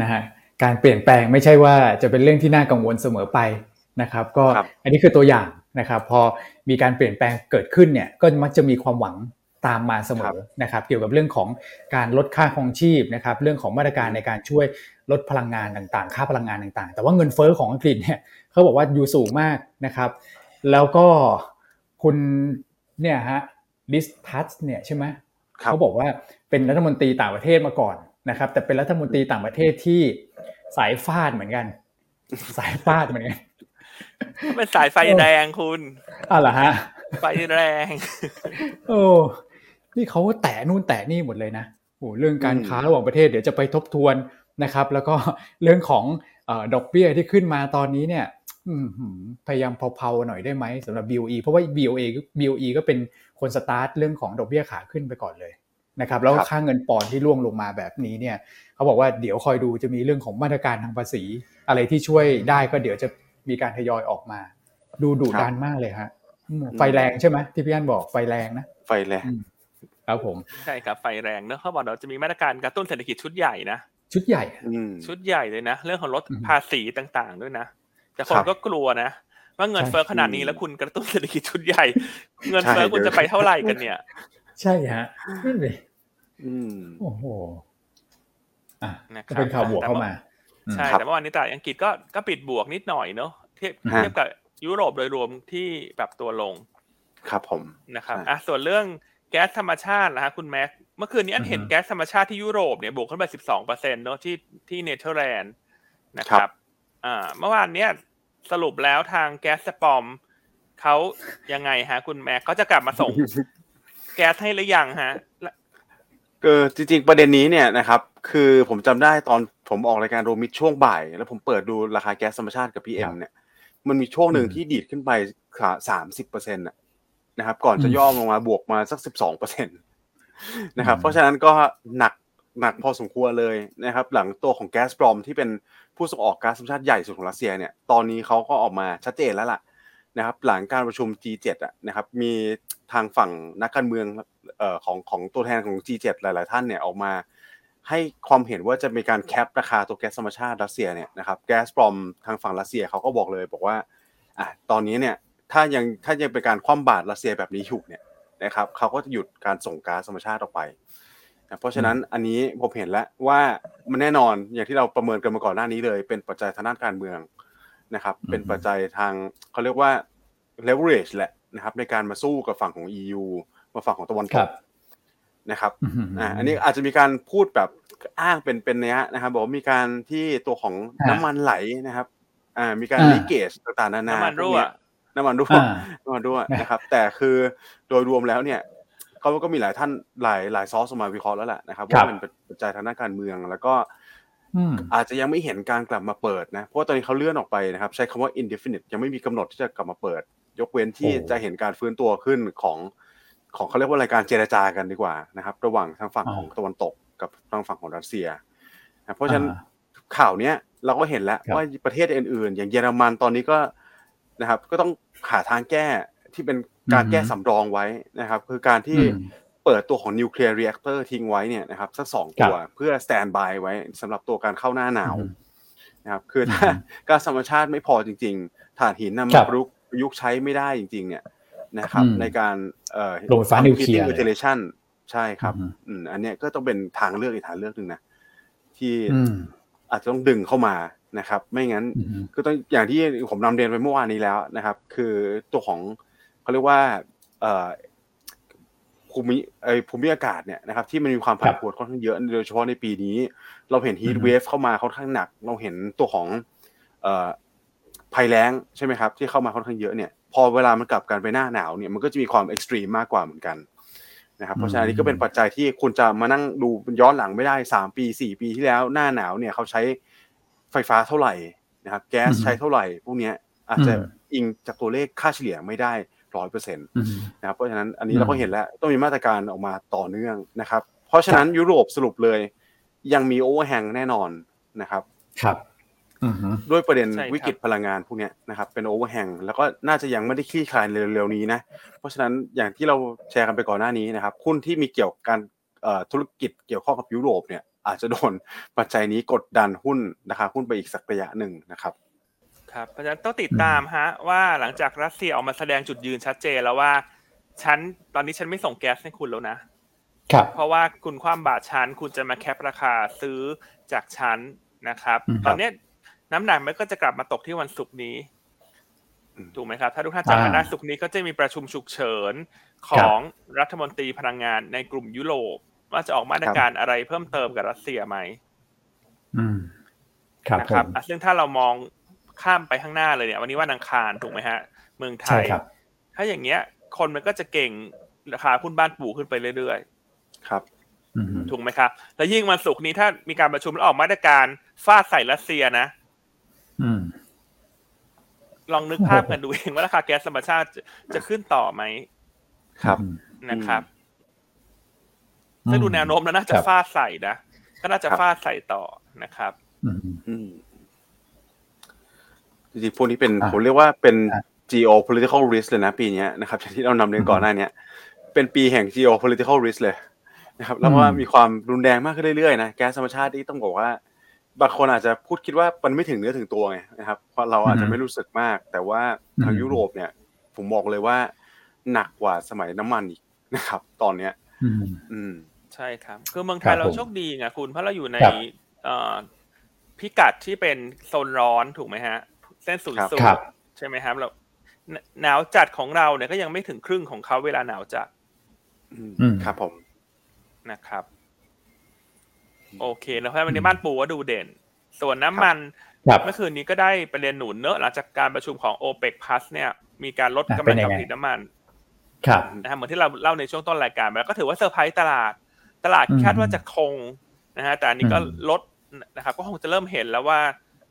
S1: นะฮะการเปลี่ยนแปลงไม่ใช่ว่าจะเป็นเรื่องที่น่ากังวลเสมอไปนะครับ ก็
S3: ครับ
S1: อันนี้คือตัวอย่างนะครับ พอมีการเปลี่ยนแปลงเกิดขึ้นเนี่ยก็มักจะมีความหวังตามมาเสมอนะครับ เกี่ยวกับเรื่องของการลดค่าครองชีพนะครับ เรื่องของมาตรการในการช่วยลดพลังงานต่างๆ ค่าพลังงานต่างๆ แต่ว่าเงินเฟ้อของอังกฤษเนี่ยเขาบอกว่าอยู่สูงมากนะครับ แล้วก็คุณเนี่ยฮะ ลิสทัสเนี่ยใช่ไหม
S3: ครับ
S1: เขาบอกว่าเป็นรัฐมนตรีต่างประเทศมาก่อนนะครับ แต่เป็นรัฐมนตรีต่างประเทศที่สายฟาดเหมือนกัน สายฟาดเหมือนกัน
S2: เป็นสายไฟแดงคุณ
S1: อะเหรอฮะ
S2: ไฟแรง
S1: โอ้นี่เขาแตะนู่นแตะนี่หมดเลยนะโอ้เรื่องการ
S3: อืม
S1: ค้าระหว่างประเทศเดี๋ยวจะไปทบทวนนะครับ แล้วก็เรื่องของเออดอกเบี้ยที่ขึ้นมาตอนนี้เนี่ยอืมหืม พยายามเผาๆหน่อยได้ไหมสำหรับ BOE เพราะว่า BOE BOE ก็เป็นคนสตาร์ทเรื่องของดอกเบี้ยขาขึ้นไปก่อนเลยนะครับแล้วก็
S3: ครับ
S1: ค่าเงินปอนด์ที่ร่วงลงมาแบบนี้เนี่ยเขาบอกว่าเดี๋ยวคอยดูจะมีเรื่องของมาตรการทางภาษี อะไรที่ช่วยได้ก็เดี๋ยวจะมีการทยอยออกมา ดูดุดันมากเลยฮะอืมไฟแรงใช่ไหมที่พี่อันบอกไฟแรงนะ
S3: ไฟแรง
S1: ครับผม
S2: ใช่ครับไฟแรงเนอะเขาบอกเราจะมีมาตรการกระตุ้นเศรษฐกิจชุดใหญ่นะ
S1: ชุดใหญ่
S3: อืม
S2: ชุดใหญ่เลยนะ เรื่องของลด
S1: อืม
S2: ภาษีต่างๆด้วยนะ แต่ค
S3: คนรับ
S2: ก็กลัวนะว่าเงิน
S1: ใช่
S2: เฟ้อขนาดนี้
S3: อืม
S2: แล้วคุณกระตุ้นเศรษฐกิจชุดใหญ่ เงิน
S3: ใช่
S2: เฟ้อคุณ
S3: เดี๋ยว
S2: จะไปเท่าไหร่กันเนี่ย
S1: ใช่ฮะนั่นเลย
S3: อืม
S1: โอ้โหอะ
S2: นะครับ
S1: ก็เป็นข่าวบวกเข้ามา
S2: ใช่
S3: ครับ
S2: แต่เมื่อวานนี้ตลาดอังกฤษก็ก็ปิดบวกนิดหน่อยเนอะเทียบ
S3: ฮะ
S2: เทียบกับยุโรปโดยรวมที่ปรับตัวลง
S3: ครับผม
S2: นะครับ
S3: ใช่
S2: อะส่วนเรื่องแก๊สธรรมชาตินะฮะคุณแม็กเมื่อคืนนี้อันเห็น
S1: อือฮึ
S2: แก๊สธรรมชาติที่ยุโรปเนี่ยบวกขึ้นไป 12เปอร์เซ็นต์เนอะที่ที่เนเธอร์แลนด์นะค
S3: ครั
S2: รับบอ่า เมื่อวานเนี้ย สรุปแล้วทาง Gazprom เขายังไงฮะ คุณแม็กเขาจะกลับมาส่ง แก๊สให้หรือยังฮะและ
S3: ก็จริงๆประเด็นนี้เนี่ยนะครับคือผมจำได้ตอนผมออกรายการโรมิดช่วงบ่าย แล้วผมเปิดดูราคาแก๊สธรรมชาติกับพีเอ็
S1: ครับ
S3: เนี่ย มันมีช่วงหนึ่ง
S1: อืม
S3: ที่ดีดขึ้นไปสามสิบเปอร์เซ็นต์นะครับ ก่อนจะ
S1: อืม
S3: ย่อลงมาบวกมาสักสิบสองเปอร์เซ็นต์นะครับ
S1: อืม
S3: เพราะฉะนั้นก็หนัก หนักพอสมควรเลยนะครับ หลังตัวของแก๊สปรอมที่เป็นผู้ส่งออกก๊าซธรรมชาติใหญ่สุดของรัสเซียเนี่ยตอนนี้เขาก็ออกมาชัดเจนแล้วล่ะนะครับ หลังการประชุม G7 อะนะครับ มีทางฝั่งนักการเมืองเอ่อของของตัวแทนของ G7 หลาย ๆ ท่านเนี่ยออกมาให้ความเห็นว่าจะมีการแคปราคาตัวแก๊สธรรมชาติรัสเซียเนี่ยนะครับแก๊สปลอมทางฝั่งรัสเซียเขาก็บอกเลยบอกว่าอะตอนนี้เนี่ยถ้ายังถ้ายังเป็นการคว่ำบาตรรัสเซียแบบนี้อยู่เนี่ยนะครับเขาก็จะหยุดการส่งก๊าซธรรมชาติออกไป นะเพราะฉะนั้นอันนี้ผมเห็นแล้วว่ามันแน่นอนอย่างที่เราประเมินกันมาก่อนหน้านี้เลย เป็นปัจจัยทางด้านการเมืองนะครับ
S1: อืม
S3: เป็นปัจจัยทางเขาเรียกว่า leverage แหละนะครับ ในการมาสู้กับฝั่งของ EU มาฝั่งของตะวันต
S1: ครั
S3: ก
S1: บ
S3: นะครับ
S1: อืม
S3: อ่าอันนี้อาจจะมีการพูดแบบอ้างเป็นเป็นเนี้ยนะครับ บอกว่ามีการที่ตัวของ
S1: ฮะ
S3: น้ำมันไหลนะครับ อ่า มีการ
S1: อ่า
S3: ลีเกจต่างๆนานา
S2: น้ำมัน
S3: พว
S2: รั่
S3: ก
S2: ว
S3: เนี้ยน้ำมันรั่ว
S1: อ่า
S3: น้ำมันรั่ว
S1: นะ
S3: นะครับ แต่คือโดยรวมแล้วเนี่ย เขาก็มีหลายท่านหลายหลายซอสออกมาวิเคราะห์แล้วแหละนะครับ
S1: ครับ
S3: ว่ามันเป็นปัจจัยทางด้านการเมืองแล้วก็
S1: อืม
S3: อาจจะยังไม่เห็นการกลับมาเปิดนะ เพราะว่าตอนนี้เขาเลื่อนออกไปนะครับ ใช้คำว่า indefinite ยังไม่มีกำหนดที่จะกลับมาเปิด ยกเว้นที่
S1: โอ้
S3: จะเห็นการฟื้นตัวขึ้นของของเขาเรียกว่าอะไรการเจรจากันดีกว่านะครับ ระหว่างทางฝั่ง
S1: อ่า
S3: ของตะวันตกกับทางฝั่งของรัสเซียนะเพราะฉะนั้น
S1: อ่า
S3: ข่าวเนี้ยเราก็เห็นแล้ว
S1: ครับ
S3: ว่าประเทศอื่นๆ อย่างเยอรมันตอนนี้ก็นะครับ ก็ต้องหาทางแก้ที่เป็น การแก้สำรองไว้นะครับ คือการที่
S1: อืม
S3: เปิดตัวของ nuclear reactor ทิ้งไว้เนี่ยนะครับสักสองตัว
S1: ครับ
S3: เพื่อ standby ไว้สำหรับตัวการเข้าหน้าหนาว
S1: อืม
S3: นะครับ คือถ้า
S1: อืม
S3: ก๊าซธรรมชาติไม่พอจริง ๆถ่านหินนำมาครั
S1: บ
S3: ประยุกต์ประยุกต์ใช้ไม่ได้จริง ๆ เนี่ยนะครับ
S1: อืม
S3: ในการเอ่อ
S1: โรงไฟฟ้านิวเคลียร์เลย
S3: เทเลชันใช่ครับ
S1: อืม
S3: อืมอันเนี้ยก็ต้องเป็นทางเลือกอีกทางเลือกหนึ่งนะที่
S1: อืม
S3: อาจจะต้องดึงเข้ามานะครับ ไม่งั้น
S1: อืม
S3: ก็ต้องอย่างที่ผมนำเรียนไปเมื่อวานนี้แล้วนะครับ คือตัวของ เขาเรียกว่าเอ่อภูมิเอยภูมิอากาศเนี่ยนะครับที่มันมีความผันผวนค่อนข้างเยอะโดยเฉพาะในปีนี้ เราเห็น heat
S1: wave
S3: เข้ามาค่อนข้างหนัก เราเห็นตัวของเอ่อภัยแล้งใช่ไหมครับ ที่เข้ามาค่อนข้างเยอะเนี่ยพอเวลามันกลับกันไปหน้าหนาวเนี่ยมันก็จะมีความเอ็กซ์ตรีมมากกว่าเหมือนกันนะครับเพราะฉะนั้นอันนี่ก็เป็นปัจจัยที่คุณจะมานั่งดูย้อนหลังไม่ได้สามปีสี่ปีที่แล้วหน้าหนาวเนี่ยเขาใช้ไฟฟ้าเท่าไหร่นะครับแก๊สใช้เท่าไหร่ พวกเนี้ยอาจจะอิงจากตัวเลขค่าเฉลี่ยไม่ได้ ร้อยเปอร์เซ็นต์
S1: อืม
S3: นะครับเพราะฉะนั้นอันนี้
S1: อืม
S3: เราก็เห็นแล้วต้องมีมาตรการออกมาต่อเนื่องนะครับ เพราะฉะนั้นยุโรปสรุปเลย ยังมี overhang แน่นอนนะครับ
S1: ครับอืมฮึ
S3: ด้วยประเด็น
S2: ใช่ครับ
S3: วิกฤตพลังงานพวกเนี้ยนะครับเป็น overhang แล้วก็น่าจะยังไม่ได้คลี่คลายเร็วๆนี้นะเพราะฉะนั้นอย่างที่เราแชร์กันไปก่อนหน้านี้นะครับหุ้นที่มีเกี่ยวกับการเอ่อธุรกิจเกี่ยวข้องกับยุโรปเนี่ยอาจจะโดนปัจจัยนี้กดดันหุ้นราคาหุ้นไปอีกสักระยะหนึ่งนะครับ
S2: ครับเพราะฉะนั้นต้องติดตามฮะ ว่าหลังจากรัสเซียออกมาแสดงจุดยืนชัดเจนแล้วว่าฉันตอนนี้ฉันไม่ส่งแก๊สให้คุณแล้วนะ
S1: ครับ
S2: เพราะว่าคุณความบาทชั้นคุณจะมาแคปราคาซื้อจากชั้นนะครับ
S1: อืม
S2: ตอนเนี้ยน้ำหนักมันก็จะกลับมาตกที่วันศุกร์นี้
S3: อืม
S2: ถูกไหมครับ ถ้าทุกท่านจำกัน
S1: อ่า
S2: ได้ศุกร์นี้ก็จะมีประชุมฉุกเฉินข
S1: ครับ
S2: องรัฐมนตรีพลังงานในกลุ่มยุโรป ว่าจะออกมาตรการอะไรเพิ่มเติมกับรัสเซียไหม
S1: อืมครับ
S2: นะ
S1: ผ
S2: ครับ
S1: ม
S2: อะซึ่งถ้าเรามอง ข้ามไปข้างหน้าเลยเนี่ยวันนี้วันอังคารถูกไหมฮะ เมืองไท
S1: ใช่
S2: ย
S1: ครับ
S2: ถ้าอย่างเงี้ย คนมันก็จะเก่งราคาหุ้นบ้านปู่ขึ้นไปเรื่อย
S3: ครับ
S1: อืมฮึ
S2: ๆถูกไหมครับ แล้วยิ่งวันศุกร์นี้ถ้ามีการประชุมแล้วออกมาตรการฟาดใส่รัสเซียนะ
S1: อืม
S2: ลองนึกภาพกันดูเองว่าราคาแก๊สธรรมชาติจะจะขึ้นต่อไหม
S3: ครับ
S2: นะครับ
S1: อืม
S2: ซึ่งดูแนวโน้มแล้วน่าจะ
S1: ครับ
S2: ฟาดใส่นะก็น่าจะ
S3: ครับ
S2: ฟาดใส่ต่อนะครับ
S1: อืม
S3: อืม จริงๆพวกนี้เป็น
S1: อะ
S3: ผมเรียกว่าเป็น
S1: อะ
S3: geopolitical risk เลยนะปีเนี้ยนะครับอย่างที่เรานำเรียนก่อนหน้าเนี้ยเป็นปีแห่ง geopolitical risk เลยนะครับแล้วว่า
S1: อืม
S3: มีความรุนแรงมากขึ้นเรื่อยๆนะแก๊สธรรมชาติที่ต้องบอกว่าบางคนอาจจะพูดคิดว่ามันไม่ถึงเนื้อถึงตัวไงนะครับเพราะเราอาจจะไม่รู้สึกมาก แต่ว่าทาง
S1: อืม
S3: ยุโรปเนี่ย ผมบอกเลยว่า หนักกว่าสมัยน้ำมันอีกนะครับ ตอนเนี้ย
S1: อืม
S3: อืม
S2: ใช่ครับ คือเมืองไท
S1: ครั
S2: ย
S1: บ
S2: เรา
S1: ผม
S2: โชคดีไงคุณเพราะเราอยู่ใน
S1: ครับ
S2: เอ่อพิกัดที่เป็นโซนร้อนถูกไหมฮะเส้นศูนย์สูต
S1: ครับ
S2: รใช่ไหมครับเราหนหนาวจัดของเราเนี่ยก็ยังไม่ถึงครึ่งของเขาเวลาหนาวจัด
S3: อืม
S1: อืม
S3: ครับผม
S2: นะครับ โอเคนะเพราะฉะนั้นวันนี้บ้านปูว่าดูเด่น ส่วนน้ำมัน
S1: ครับ
S2: เมื่อคืนนี้ก็ได้ประเด็นหนุนเนอะหลังจากการประชุมของ o p e c Plus เนี่ย มีการลด
S1: อะ
S2: กำ
S1: เป็
S2: ลั
S1: น
S2: ง
S1: ยัง
S2: การ
S1: ไง
S2: ผลิตน้ำมัน
S1: ครับ
S2: นะฮะเหมือนที่เราเล่าในช่วงต้นรายการไปแล้วก็ถือว่าเซอร์ไพรส์ตลาด ตลาด
S1: อืม
S2: คาดว่าจะคงนะฮะแต่อันนี้ก็
S1: อืม
S2: ลดนะครับ ก็คงจะเริ่มเห็นแล้วว่า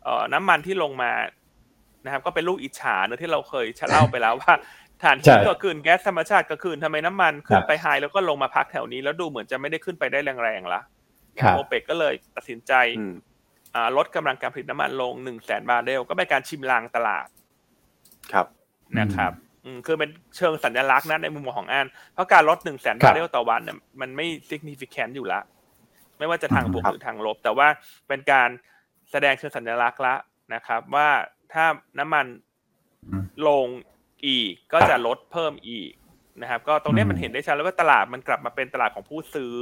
S2: เอ่อน้ำมันที่ลงมา นะครับก็เป็นลูกอิจฉาเนอะที่เราเคยเล่าไปแล้วว่าถ่าน
S1: ใช่
S2: ที่ก็ขึ้นแก๊สธรรมชาติก็ขึ้นทำไมน้ำมันขึ้
S1: คนรับ
S2: ไป high แล้วก็ลงมาพักแถวนี้ แล้วดูเหมือนจะไม่ได้ขึ้นไปได้แรงๆละ
S1: ครับ
S2: โอเปกก็เลยตัดสินใจ
S3: อืม
S2: อ่าลดกำลังการผลิตน้ำมันลงหนึ่งแสนบาร์เรลก็เป็นการชิมลางตลาด
S3: ครับ
S2: นะครับอืมคือเป็นเชิงสัญลักษณ์นะในมุมมองของอันเพราะการลดหนึ่งแสน
S1: ครับา
S2: ร์เรลต่อวันเนี่ยมันไม่ significant อยู่ละไม่ว่าจะทางบวก
S3: ครับ
S2: หรือทางลบ แต่ว่าเป็นการแสดงเชิงสัญลักษณ์ละนะครับ ว่า ถ้าน้ำมัน
S1: อืม
S2: ลงอีกก็จะลดเพิ่มอีกนะครับ ก็ตรงเนี้ย
S1: อืม
S2: มันเห็นได้ชัดแล้วว่าตลาดมันกลับมาเป็นตลาดของผู้ซื้อ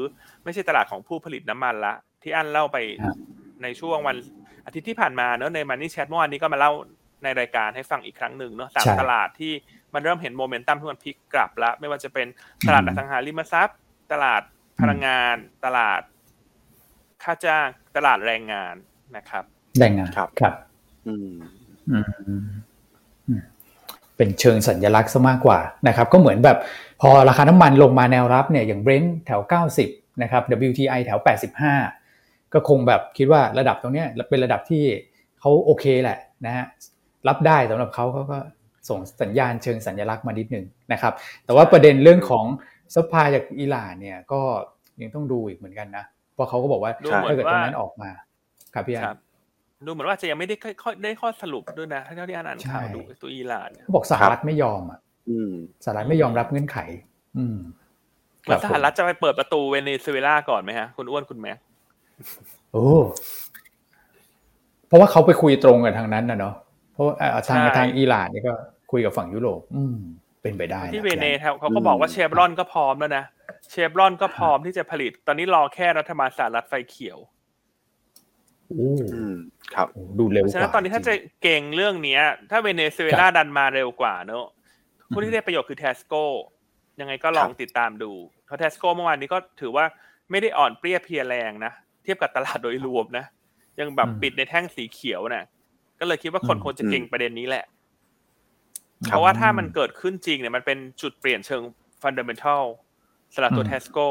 S2: ไม่ใช่ตลาดของผู้ผลิตน้ำมันละ ที่อันเล่าไป
S1: ครับ
S2: ในช่วงวันอาทิตย์ที่ผ่านมาเนอะในมันนี่แชทเมื่อวานนี้ก็มาเล่าในรายการให้ฟังอีกครั้งหนึ่งเนอะสาม
S1: ใช่
S2: ตลาดที่มันเริ่มเห็นโมเมนตัมที่มันพลิกกลับแล้วไม่ว่าจะเป็นตลาดอสังหาริมทรัพย์ ตลาดพลังงาน ตลาดค่าจ้างตลาดแรงงานนะครับ
S1: แรงงาน
S3: ครับ
S1: ครับ
S3: อืม
S1: อืมอืม เป็นเชิงสัญลักษณ์ซะมากกว่านะครับ ก็เหมือนแบบพอราคาน้ำมันลงมาแนวรับเนี่ยอย่างเบรนท์แถว 90 นะครับ WTI แถว 85 ก็คงแบบคิดว่าระดับตรงเนี้ยเป็นระดับที่เขาโอเคแหละนะฮะรับได้สำหรับเขาเขาก็ส่งสัญญาณเชิงสัญลักษณ์มานิดนึงนะครับ แต่ว่าประเด็นเรื่องของ supply จากอิหร่านเนี่ยก็ยังต้องดูอีกเหมือนกันนะ เพราะเขาก็บอกว่า
S2: ดูเหมือน
S1: ถ้าเกิดตรง
S2: ว่า
S1: นั้นออกมา ครับพี่อัน
S2: ครับ ดูเหมือนว่าจะยังไม่ได้ค่อยๆได้ข้อสรุปด้วยนะถ้าเท่าที่อ่านอ่านข่าว
S1: ใช่
S2: ดูตัวอิหร่านเนี่ย
S1: เขาบอกสหรัฐไม่ยอมอะ
S3: อืม
S1: สหรัฐไม่ยอมรับเงื่อนไข อืม
S2: เหมือนสหรัฐจะไปเปิดประตูเวเนซุเอลาก่อนไหมฮะ คุณอ้วนคุณแม็ก
S1: โอ้เพราะว่าเขาไปคุยตรงกับทางนั้นนะเนาะเพราะว่าเอ่อทาง
S2: ใช่
S1: ทางอิหร่านนี่ก็คุยกับฝั่งยุโรป อืม เป็นไปได้
S2: ที่
S1: นะ
S2: เวเน
S1: พี่
S2: ครับเขาก็บอกว่าเชฟรอนก็พร้อมแล้วนะเชฟรอนก็พร้อมที่จะผลิต ตอนนี้รอแค่รัฐบาลสหรัฐไฟเขียว
S1: โอ้
S3: อืมครับ
S1: โหดูเร็ว
S2: เพราะ
S1: ก
S2: ฉะ
S1: ว่า
S2: นั้นตอนนี้ถ้าจะเก็งเรื่องเนี้ย ถ้าเวเนซุเอลาดันมาเร็วกว่าเนอะผู้ที่ได้ประโยชน์คือ TASCO ยังไงก็ลองติดตามดูเพราะ TASCO เมื่อวานนี้ก็ถือว่าไม่ได้อ่อนเปรี้ยเพลียแรงนะ เทียบกับตลาดโดยรวมนะ ยังแบบปิดในแท่งสีเขียวนะก็เลยคิดว่าคนควรจะเก็งประเด็นนี้แหละ เพราะว่าถ้ามันเกิดขึ้นจริงเนี่ยมันเป็นจุดเปลี่ยนเชิง fundamental สำหรับตัว TASCO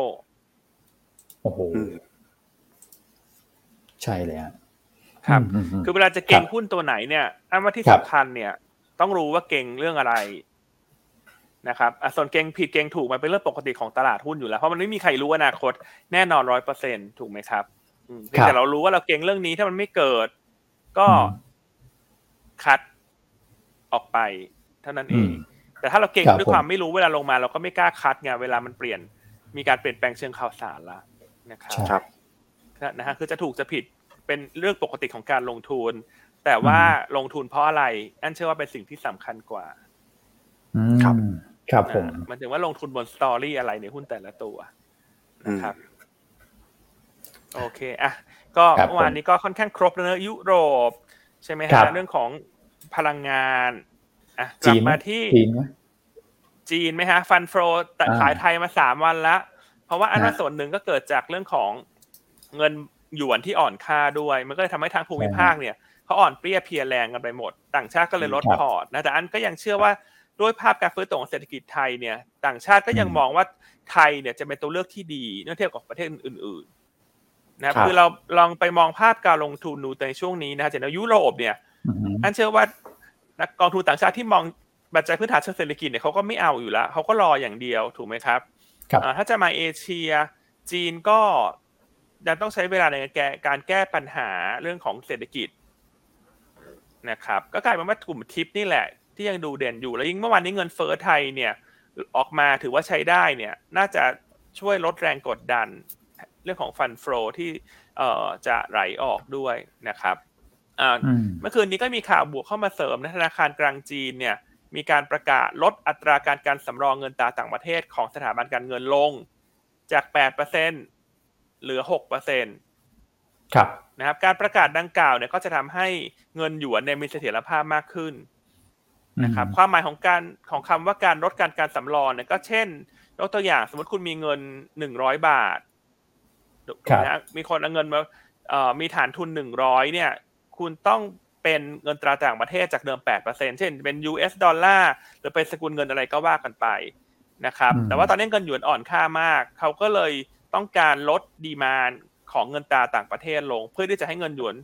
S2: โอ้
S1: โห
S3: อืม
S1: ใช่เลยฮะ
S2: ครับ
S1: อืมอืม
S2: คือเวลาจะเก่ง
S1: ครับ
S2: หุ้นตัวไหนเนี่ยอันว่าที่
S1: ครั
S2: สำ
S1: บ
S2: คัญเนี่ย ต้องรู้ว่าเก่งเรื่องอะไรนะครับอะส่วนเก่งผิดเก่งถูกมันเป็นเรื่องปกติของตลาดหุ้นอยู่แล้ว เพราะมันไม่มีใครรู้อนาคตแน่นอนร้อยเปอร์เซ็นถูกไหมครับอืมเพียงแต่เรารู้ว่าเราเก่งเรื่องนี้ถ้ามันไม่เกิด ก็คัดออกไปเท่านั้นเอ
S1: อื
S2: ง
S1: ม
S2: แต่ถ้าเราเก่ง
S1: ครับ
S2: ด้วย
S1: ผม
S2: ความไม่รู้เวลาลงมา เราก็ไม่กล้าคัดไงเวลามันเปลี่ยน มีการเปลี่ยนแปลงเชิงข่าวสารละนะครับ
S1: ใช่
S3: ครับ
S2: นะฮะคือจะถูกจะผิดเป็นเรื่องปกติของการลงทุน แต่ว่าลงทุนเพราะอะไรอันเชื่อว่าเป็นสิ่งที่สำคัญกว่า
S1: อืม
S3: ครับ
S1: ครับผม
S2: อ่ามันถึงว่าลงทุนบนสตอรี่อะไรในหุ้นแต่ละตัวนะครับโอเคอะก็
S1: ครับ
S2: เมื่อวานนี้ก็ค่อนข้างครบแล้วเนอะยุโรป ใช่ไหม
S1: ครั
S2: ฮะ
S1: บ
S2: เรื่องของพลังงานอะก
S1: จี
S2: ลับ
S1: นไหม
S2: มาที่
S1: จีนไหม
S2: จีนไหมฮะ fund flow แต่
S1: อ่า
S2: ขายไทยมาสามวันละเพราะว่าอันว่า
S1: ฮะ
S2: ส่วนหนึ่งก็เกิดจากเรื่องของ เงินหยวนที่อ่อนค่าด้วย มันก็เลยทำให้ทางภูมิภาคเนี่ยเขาอ่อนเปรี้ยเพลียแรงกันไปหมด ต่างชาติก็เลยลด
S1: ครับ
S2: พอร์ตนะแต่อันก็ยังเชื่อว่าด้วยภาพการฟื้นตัวของเศรษฐกิจไทยเนี่ยต่างชาติก็ยัง
S1: อืม
S2: มองว่าไทยเนี่ยจะเป็นตัวเลือกที่ดีเมื่อเทียบกับประเทศอื่นๆนะครับ
S1: ครับ
S2: คือเราลองไปมองภาพการลงทุนดูในช่วงนี้นะจะเห็นว่ายุโรปเนี่ย
S1: อืม
S2: อันเชื่อว่านักกองทุนต่างชาติที่มองปัจจัยพื้นฐานเชิงเศรษฐกิจเนี่ยเขาก็ไม่เอาอยู่แล้วเขาก็รออย่างเดียวถูกไหมครับ
S1: ครับ
S2: อ่าถ้าจะมาเอเชีย จีนก็ ยังต้องใช้เวลาในการแก้การแก้ปัญหาเรื่องของเศรษฐกิจนะครับ ก็กลายเป็นว่ากลุ่มทิปนี่แหละ ที่ยังดูเด่นอยู่แล้วยิ่งเมื่อวานนี้เงินเฟ้อไทยเนี่ยออกมาถือว่าใช้ได้เนี่ยน่าจะช่วยลดแรงกดดันเรื่องของฟันฟลอที่เอ่อจะไหลออกด้วยนะครับอ่า
S1: อืม
S2: เมื่อคืนนี้ก็มีข่าวบวกเข้ามาเสริมนะธนาคารกลางจีนเนี่ยมีการประกาศลดอัตราการการสำรองเงินตราต่างประเทศของสถาบันการเงินลงจาก 8%เหลือ6%
S1: ครับ
S2: นะครับ การประกาศดังกล่าวเนี่ยก็จะทำให้เงินหยวนเนี่ยมีเสถียรภาพมากขึ้นนะครับความหมายของการของคำว่าการลดการการสำรองเนี่ยก็เช่นยกตัวอย่างสมมติคุณมีเงิน100บาท
S1: ครับ
S2: นะมีคนเอาเงินมาเอ่อมีฐานทุน100เนี่ย คุณต้องเป็นเงินตราต่างประเทศจากเดิม8%เช่นเป็น US ดอลลาร์หรือเป็นสกุลเงินอะไรก็ว่ากันไปนะครับ
S1: อืม
S2: แต่ว่าตอนนี้เงินหยวนอ่อนค่ามาก เขาก็เลย ต้องการลดดีมานของเงินตราต่างประเทศลง เพื่อที่จะให้เงินหยวน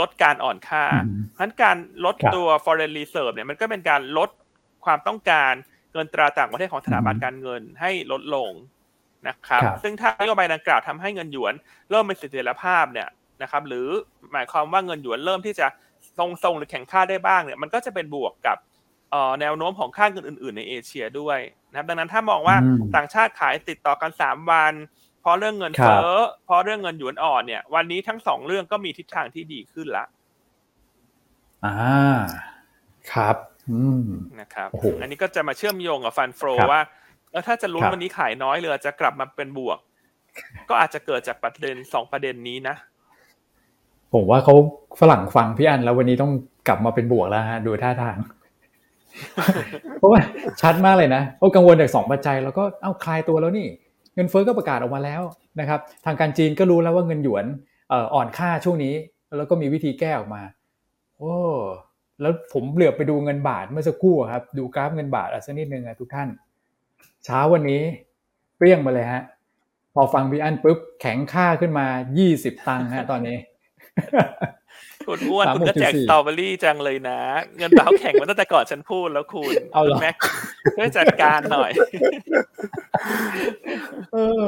S2: ลดการอ่อนค่า
S1: อืม
S2: เพราะฉะนั้นการลด
S1: ครับ
S2: ตัว foreign reserve เนี่ยมันก็เป็นการลดความต้องการเงินตราต่างประเทศของสถาบัน
S1: อืม
S2: การเงินให้ลดลงนะครับ
S1: ครับ
S2: ซึ่งถ้านโยบายดังกล่าวทำให้เงินหยวน เริ่มมีเสถียรภาพเนี่ยนะครับ หรือหมายความว่าเงินหยวนเริ่มที่จะทรงๆหรือแข็งค่าได้บ้างเนี่ย มันก็จะเป็นบวกกับเอ่อแนวโน้มของค่าเงินอื่น ๆ ในเอเชียด้วย นะครับดังนั้นถ้ามองว่า
S1: อืม
S2: ต่างชาติขายติดต่อกันสามวัน เพราะเรื่องเงิน
S1: ครับ
S2: เฟ้อเพราะเรื่องเงินหยวนอ่อนเนี่ย วันนี้ทั้งสองเรื่องก็มีทิศทางที่ดีขึ้นละ
S1: อ่าครับอืม
S2: นะครับ
S1: โอ้โห
S2: อันนี้ก็จะมาเชื่อมโยงกับฟันโฟ
S1: ครับ
S2: ว่าเออถ้าจะลุ้น
S1: ครับ
S2: วันนี้ขายน้อยเรือจะกลับมาเป็นบวก ก็อาจจะเกิดจากประเด็นสองประเด็นนี้นะ
S1: ผมว่าเขาฝรั่งฟังพี่อันแล้ววันนี้ต้องกลับมาเป็นบวกแล้วฮะดูท่าทาง เพราะว่าชัดมากเลยนะเขากังวลจากสองปัจจัย แล้วก็เอ้าคลายตัวแล้วนี่ เงินเฟ้อก็ประกาศออกมาแล้วนะครับ ทางการจีนก็รู้แล้วว่าเงินหยวนอ่อนค่าช่วงนี้ แล้วก็มีวิธีแก้ออกมา โอ้แล้วผมเหลือบไปดูเงินบาทเมื่อสักครู่ครับ ดูกราฟเงินบาทอะสักนิดนึงอะทุกท่าน เช้าวันนี้เปรี้ยงมาเลยฮะ พอฟังพี่อันปุ๊บแข็งค่าขึ้นมา 20 ตังค์ฮะตอนนี้
S2: คุณอ้วน
S1: สาม
S2: คุณ
S1: หก
S2: ก็แจก
S1: จุดสี่
S2: สตรอเบอรี่จังเลยนะ เงินบาทเขาแข่งมาตั้งแต่ก่อนฉันพูดแล้วคุณ
S1: เอาเหรอ
S2: คุณแม็กช่วยจัดการหน่อย
S1: เออ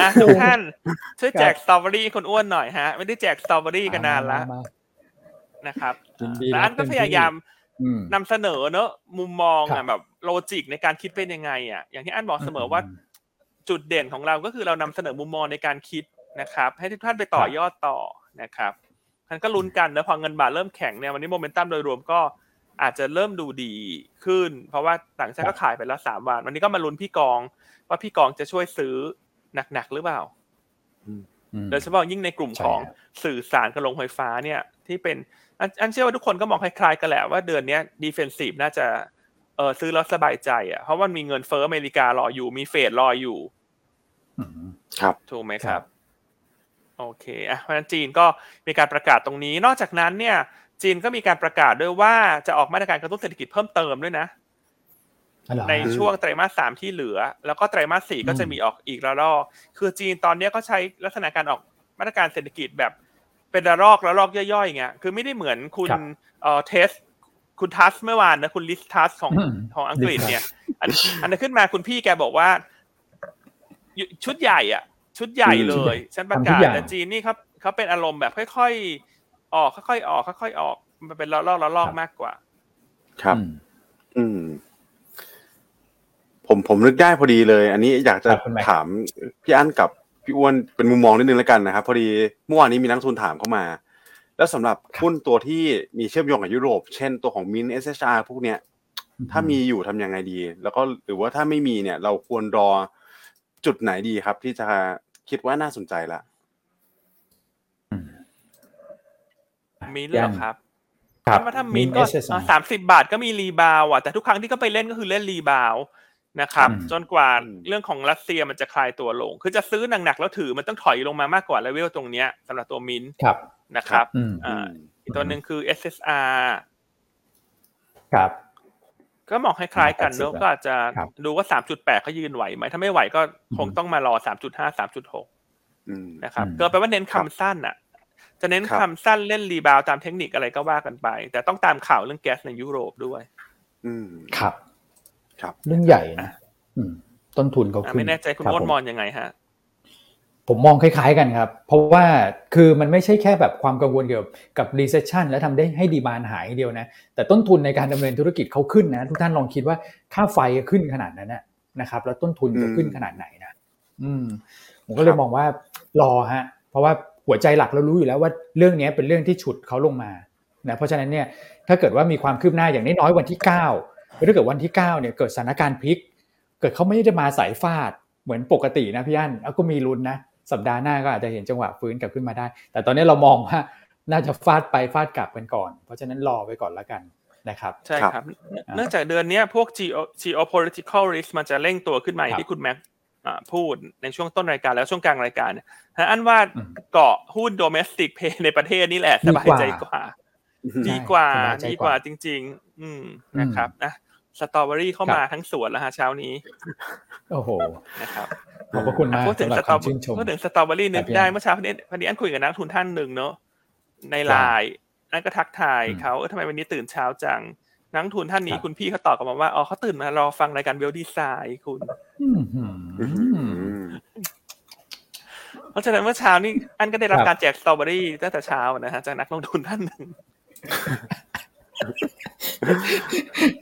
S2: อะทุกท่านช่วยแจกสตรอเบอรี่คุณอ้วนหน่อยฮะ ไม่ได้แจกสตรอเบอรี่กันนานละ
S1: มม
S2: นะครับ
S1: ยินดี
S2: แล้วอันก็
S1: รับเต็มที่
S2: พยายาม
S1: อืม
S2: นำเสนอเนอะมุมมอง
S1: ครั
S2: อะแบบ logic ในการคิดเป็นยังไงอะอย่างที่อันบอกเสมอว่า
S1: อืม
S2: จุดเด่นของเราก็คือเรานำเสนอมุมมองในการคิดนะครับ ให้ทุกท่านไปต่อยอดต่อนะครับ ท่านก็ลุ้นกันนะพอเงินบาทเริ่มแข็งเนี่ยวันนี้โมเมนตัมโดยรวมก็อาจจะเริ่มดูดีขึ้น เพราะว่าต่างชาติก็ขายไปแล้วสามวัน วันนี้ก็มาลุ้นพี่กอง ว่าพี่กองจะช่วยซื้อหนักๆหรือเปล่า
S1: อืม
S2: โดยเฉพาะยิ่งในกลุ่ม
S1: ใช่
S2: ของ
S1: ครับ
S2: สื่อสารกับโรงไฟฟ้าเนี่ย ที่เป็นอันอันเชื่อว่าทุกคนก็มองคล้ายๆ กันแหละว่าเดือนเนี้ยดีเฟนซีฟน่าจะเออซื้อแล้วสบายใจอะเพราะว่ามีเงินเฟ้ออเมริการออยู่มีเฟดรออยู่
S1: อืม
S3: ครับ
S2: ถูกไหมค
S1: ครั
S2: รับ
S1: บ
S2: โอเคอะเพราะฉะนั้นจีนก็มีการประกาศตรงนี้ นอกจากนั้นเนี่ย จีนก็มีการประกาศด้วยว่าจะออกมาตรการกระตุ้นเศรษฐกิจเพิ่มเติมด้วยนะ
S1: อ๋อเหรอ
S2: ในช่วงไตรมาสสามที่เหลือ แล้วก็ไตรมาสสี่ก็จะมีออกอีกระลอกคือจีนตอนเนี้ยก็ใช้ลักษณะการออกมาตรการเศรษฐกิจแบบเป็นระลอกระลอกย่อยๆอย่างเงี้ยคือไม่ได้เหมือนคุณ
S1: ครับ
S2: เอ่อเทสคุณทัสเมื่อวานนะคุณลิสทัสของ
S1: อืม
S2: ของอังกฤษ
S1: Liz Truss
S2: เนี่ยอันอันนั้นขึ้นมาคุณพี่แกบอกว่า ชุดใหญ่อะ ชุดใหญ่
S3: อืม
S2: เล
S1: ชุดใหญ่
S2: ยฉันประ
S1: ทำทุ
S2: กากศ
S1: อย่าง
S2: แต่จีนนี่เขาเขาเป็นอารมณ์แบบค่อยๆออกค่อยๆออกค่อยๆออก มันเป็นระลอกระลอกมากกว่า
S3: ครับ
S1: อืม
S3: อืม ผมผมนึกได้พอดีเลย อันนี้อยากจะ
S1: ครับคุณแม็ก
S3: ถามพี่อั้นกับพี่อ้วนเป็นมุมมองนิดนึงแล้วกันนะครับ พอดีเมื่อวานนี้มีนักลงทุนถามเข้ามา แล้วสำหรับหุ้นตัวที่มีเชื่อมโยงกับยุโรป เช่นตัวของมินเอสชาพวกเนี้ยถ้ามีอยู่ทำยังไงดี แล้วก็หรือว่าถ้าไม่มีเนี่ย เราควรรอ จุดไหนดีครับ ที่จะคิดว่าน่าสนใจละ
S1: อืม
S2: มีเหรอครับ
S1: ครับ
S2: ถ้าถ้ามินก็
S1: SSI
S2: สามสิบบาทก็มี rebound อะแต่ทุกครั้งที่ก็ไปเล่นก็คือเล่น rebound นะครับ
S1: อืม
S2: จนกว่า
S3: อืม
S2: เรื่องของรัสเซียมันจะคลายตัวลง คือจะซื้อหนักๆแล้วถือมันต้องถอยลงมามากกว่าเลเวลตรงเนี้ยสำหรับตัวมิน
S1: ครับ
S2: นะครับ
S1: อืม
S2: อ่าอีกตัวหนึ่งคือ SSR
S1: ครับ
S2: ก็มองคล้ายๆกันเนอะ
S1: 80
S2: ก็อาจจะ
S1: ครับ
S2: ดูว่า3.8เขายืนไหวไหมถ้าไม่ไหวก็คง
S1: อืม
S2: ต้องมารอ3.5 3.6
S3: อืม
S2: นะครับ
S1: อืม
S2: ก็แปลว่าเน้นคำสั้นอะ จะเน้น
S3: ครับ
S2: คำสั้นเล่นรีบาวตามเทคนิคอะไรก็ว่ากันไป แต่ต้องตามข่าวเรื่องแก๊สในยุโรปด้วย
S3: อืม
S1: ครับ
S3: ครับ
S1: เรื่องใหญ่นะอืมต้นทุนเขา
S2: อะ
S1: ขึ้น
S2: ไม่แน่ใจคุณ
S1: รับ
S2: อ้น
S1: ผม
S2: มองยังไงฮะ
S1: ผมมองคล้ายๆกันครับ เพราะว่าคือมันไม่ใช่แค่แบบความกังวลเกี่ยวกับ recession แล้วทำได้ให้ดีมานหายอย่างเดียวนะ แต่ต้นทุนในการดำเนินธุรกิจเขาขึ้นนะ ทุกท่านลองคิดว่าค่าไฟขึ้นขนาดนั้นนะนะครับ แล้วต้นทุนจะขึ้นขนาดไหนนะอืมผมก็เล
S3: ครั
S1: ย
S3: บ
S1: มองว่ารอฮะ เพราะว่าหัวใจหลักเรารู้อยู่แล้วว่าเรื่องนี้เป็นเรื่องที่ฉุดเขาลงมานะเพราะฉะนั้นเนี่ยถ้าเกิดว่ามีความคืบหน้าอย่างน้อยๆวันที่9หรือถ้าเกิดวันที่9เนี่ยเกิดสถานการณ์พลิก เกิดเขาไม่ได้มาสายฟาดเหมือนปกตินะพี่อั้นเอาก็มีลุ้นนะ สัปดาห์หน้าก็อาจจะเห็นจังหวะฟื้นกลับขึ้นมาได้ แต่ตอนนี้เรามองว่าน่าจะฟาดไปฟาดกลับกันก่อน เพราะฉะนั้นรอไว้ก่อนละกันนะครับ
S2: ใช่
S3: ครับ
S2: ครับเนื่องจากเดือนเนี้ยพวก geo geopolitical risk มันจะเร่งตัวขึ้นมาอย่างที่คุณแม็กอ่าพูดในช่วงต้นรายการแล้วช่วงกลางรายการเนี่ยฮะอันว่า
S1: อืม
S2: เกาะหุ้น domestic pay ในประเทศนี่แหละสบายใจกว่า ดีกว่า
S1: สบายใจ
S2: ดี
S1: ก
S2: ก
S1: ว่า
S2: ว่าจริง ๆ อืมนะครับนะ สตรอเบอรี่เข้ามาทั้งสวนแล้วฮะเช้านี้
S1: โอ้โห
S2: นะครับ
S1: ขอบพระคุณมาก
S2: พูดถึง
S1: สำหรับ
S2: สตรอ
S1: คำชื่นชม
S2: พูดถึงสตรอเบอรี่นึก
S1: ครับพี่
S2: ได้
S1: อัน
S2: เมื่อเช้าพอดีพอดีอันคุยกับนักลงทุนท่านหนึ่งเนอะในไลน์นั่นก็ทักทาย
S1: อืม
S2: เขาเออทำไมวันนี้ตื่นเช้าจังนักลงทุนท่านนี้
S1: ครับ
S2: คุณพี่เขาตอบกลับมาว่าอ๋อเขาตื่นมารอฟังรายการเวลดีไซน์คุณ
S1: อืมหืม
S3: อืม
S2: เพราะฉะนั้นเมื่อเช้านี่อันก็ได้รับ
S1: ครับ
S2: การแจกสตรอเบอรี่ตั้งแต่เช้านะฮะจากนักลงทุนท่านหนึ่ง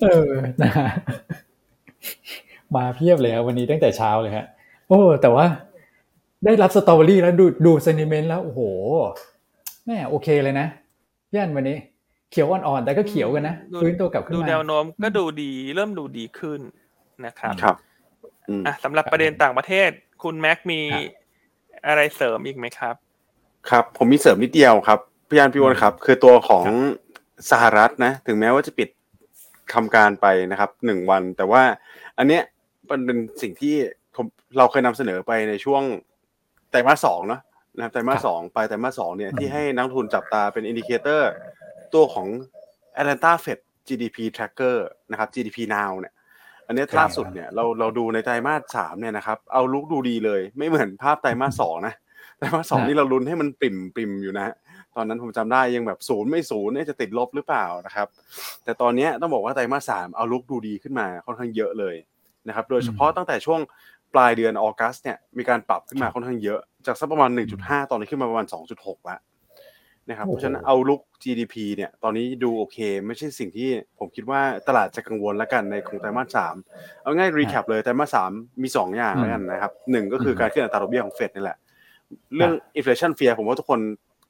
S1: เออนะฮะมาเพียบเลยครับวันนี้ตั้งแต่เช้าเลยฮะโอ้แต่ว่า ได้รับสตรอเบอรี่แล้วดูดูเซนิเมนต์แล้วโอ้โหแม่โอเคเลยนะพี่อันวันนี้ เขียวอ่อนๆแต่ก็เขียวกันนะ
S2: ดู
S1: ฟื้นตัวกลับขึ้น
S2: ดู
S1: มา
S2: แนวโน้มก็ดูดี เริ่มดูดีขึ้นนะครับ
S3: ครับอืม
S2: อะสำหรับประเด็นต่างประเทศ คุณแม็กมีอะไรเสริมอีกไหมครับ
S3: ครับ ผมมีเสริมนิดเดียวครับพี่อันพี่อ้วนครับ คือตัวของ สหรัฐนะ ถึงแม้ว่าจะปิดทำการไปนะครับหนึ่งวัน แต่ว่าอันเนี้ยมันเป็นสิ่งที่ผมเราเคยนำเสนอไปในช่วงไตรมาสสองเนอะนะครับไตรมาสสองไปไตรมาสสองเนี่ยที่ให้นักลงทุนจับตาเป็น indicator ตัวของ Atlanta Fed GDP Tracker นะครับ GDP Now เนี่ย อันเนี้ย
S1: ครับ
S3: ล่าสุดเนี่ยเราเราดูในไตรมาสสามเนี่ยนะครับ outlook ดูดีเลย ไม่เหมือนภาพไตรมาสสองนะ ไตรมาสสอง
S1: นะ
S3: นี่เราลุ้นให้มันปริ่มปริ่มอยู่นะตอนนั้นผมจำได้ยังแบบศูนย์ไม่ศูนย์เนี่ยจะติดลบหรือเปล่านะครับ แต่ตอนเนี้ยต้องบอกว่าไตรมาสสามเอาลุกดูดีขึ้นมาค่อนข้างเยอะเลยนะครับ โดยเฉพาะตั้งแต่ช่วงปลายเดือนออกัสเนี่ยมีการปรับขึ้นมาค่อนข้างเยอะ จากสักประมาณ 1.5 ตอนนี้ขึ้นมาประมาณ 2.6แล้วนะครับ
S1: โอ้โห
S3: เพราะฉะนั้นเอาลุก GDP เนี่ยตอนนี้ดูโอเค ไม่ใช่สิ่งที่ผมคิดว่าตลาดจะกังวลแล้วกันในของไตรมาสสามเอาง่ายรีแคปเลยไตรมาสสามมีสองอย่างแล้วกันนะครับหนึ่งก็คือการขึ้นอัตราดอกเบี้ยของเฟดนี่แหละ เรื่อง inflation fear ผมว่าทุกคน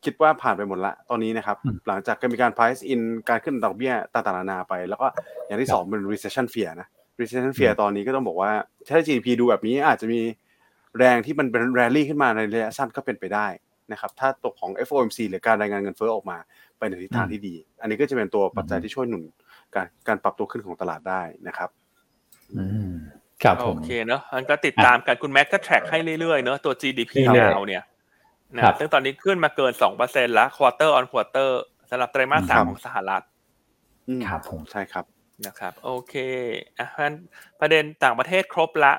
S3: คิดว่าผ่านไปหมดละตอนนี้นะครับ
S1: อืม
S3: หลังจากมีการ price in การขึ้นดอกเบี้ยต่างๆนานาไป แล้วก็อย่างที่สองเป็น recession fear นะ recession fear ตอนนี้ก็ต้องบอกว่าถ้า GDP ดูแบบนี้อาจจะมีแรงที่มันเป็น rally ขึ้นมาในระยะสั้นก็เป็นไปได้นะครับ ถ้าตัวของ FOMC หรือการรายงานเงินเฟ้อออกมาไปในทิศทางที่ดี อันนี้ก็จะเป็นตัวปัจจัยที่ช่วยหนุนการการปรับตัวขึ้นของตลาดได้นะครับ
S1: อืม ครับผ
S2: โอ
S1: ม
S2: เคเนอะมันก็ติดตามกันคุณแม็กก็ track ให้เรื่อยๆเนอะตัว GDP
S1: เรื่อยๆ
S2: ดาวเนี่ยนะครับซึ่งตอนนี้ขึ้นมาเกินสองเปอร์เซ็นต์ละ quarter on quarter สำหรับไตรมาสสา
S3: ครั
S2: ม
S3: บ
S2: ของสหรัฐ
S3: อืม
S1: ครับผม
S3: ใช่ครับ
S2: นะครับ โอเคอะเพราะฉะนั้นประเด็นต่างประเทศครบละ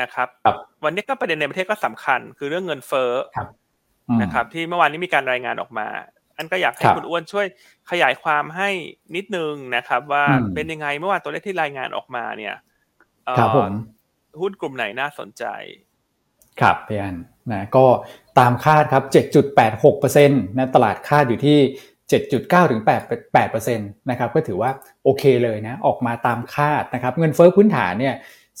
S2: นะครับ
S1: ครับ
S2: วันนี้ก็ประเด็นในประเทศก็สำคัญ คือเรื่องเงินเฟ้อ
S1: ครับอืม
S2: นะครับ ที่เมื่อวานนี้มีการรายงานออกมา อันก็อยากให้
S1: ครับ
S2: คุณอ้วนช่วยขยายความให้นิดนึงนะครับ ว่า
S1: อืม
S2: เป็นยังไงเมื่อวานตัวเลขที่รายงานออกมาเนี่ยเอ่อ
S1: ครับผม
S2: หุ้นกลุ่มไหนน่าสนใจ
S1: ครับพี่อันนะก็ตามคาดครับ 7.86%นะตลาดคาดอยู่ที่ 7.9ถึง8 8%นะครับก็ถือว่าโอเคเลยนะออกมาตามคาดนะครับเงินเฟ้อพื้นฐานเนี่ย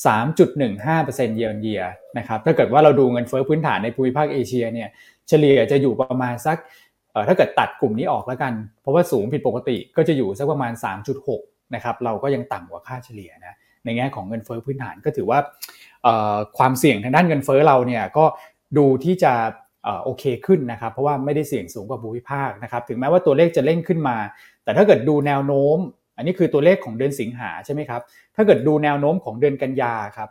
S1: 3.15%เยียร์เยียนะครับถ้าเกิดว่าเราดูเงินเฟ้อพื้นฐานในภูมิภาคเอเชียเนี่ยเฉลี่ยจะอยู่ประมาณสักเอ่อถ้าเกิดตัดกลุ่มนี้ออกแล้วกัน เพราะว่าสูงผิดปกติก็จะอยู่สักประมาณ 3.6นะครับเราก็ยังต่ำกว่าค่าเฉลี่ยนะ ในแง่ของเงินเฟ้อพื้นฐานก็ถือว่าความเสี่ยงทางด้านเงินเฟ้อเราเนี่ยก็ดูที่จะโอเคขึ้นนะครับ เพราะว่าไม่ได้เสี่ยงสูงกว่าภูมิภาคนะครับ ถึงแม้ว่าตัวเลขจะเร่งขึ้นมา แต่ถ้าเกิดดูแนวโน้ม อันนี้คือตัวเลขของเดือนสิงหาใช่ไหมครับ ถ้าเกิดดูแนวโน้มของเดือนกันยาครับ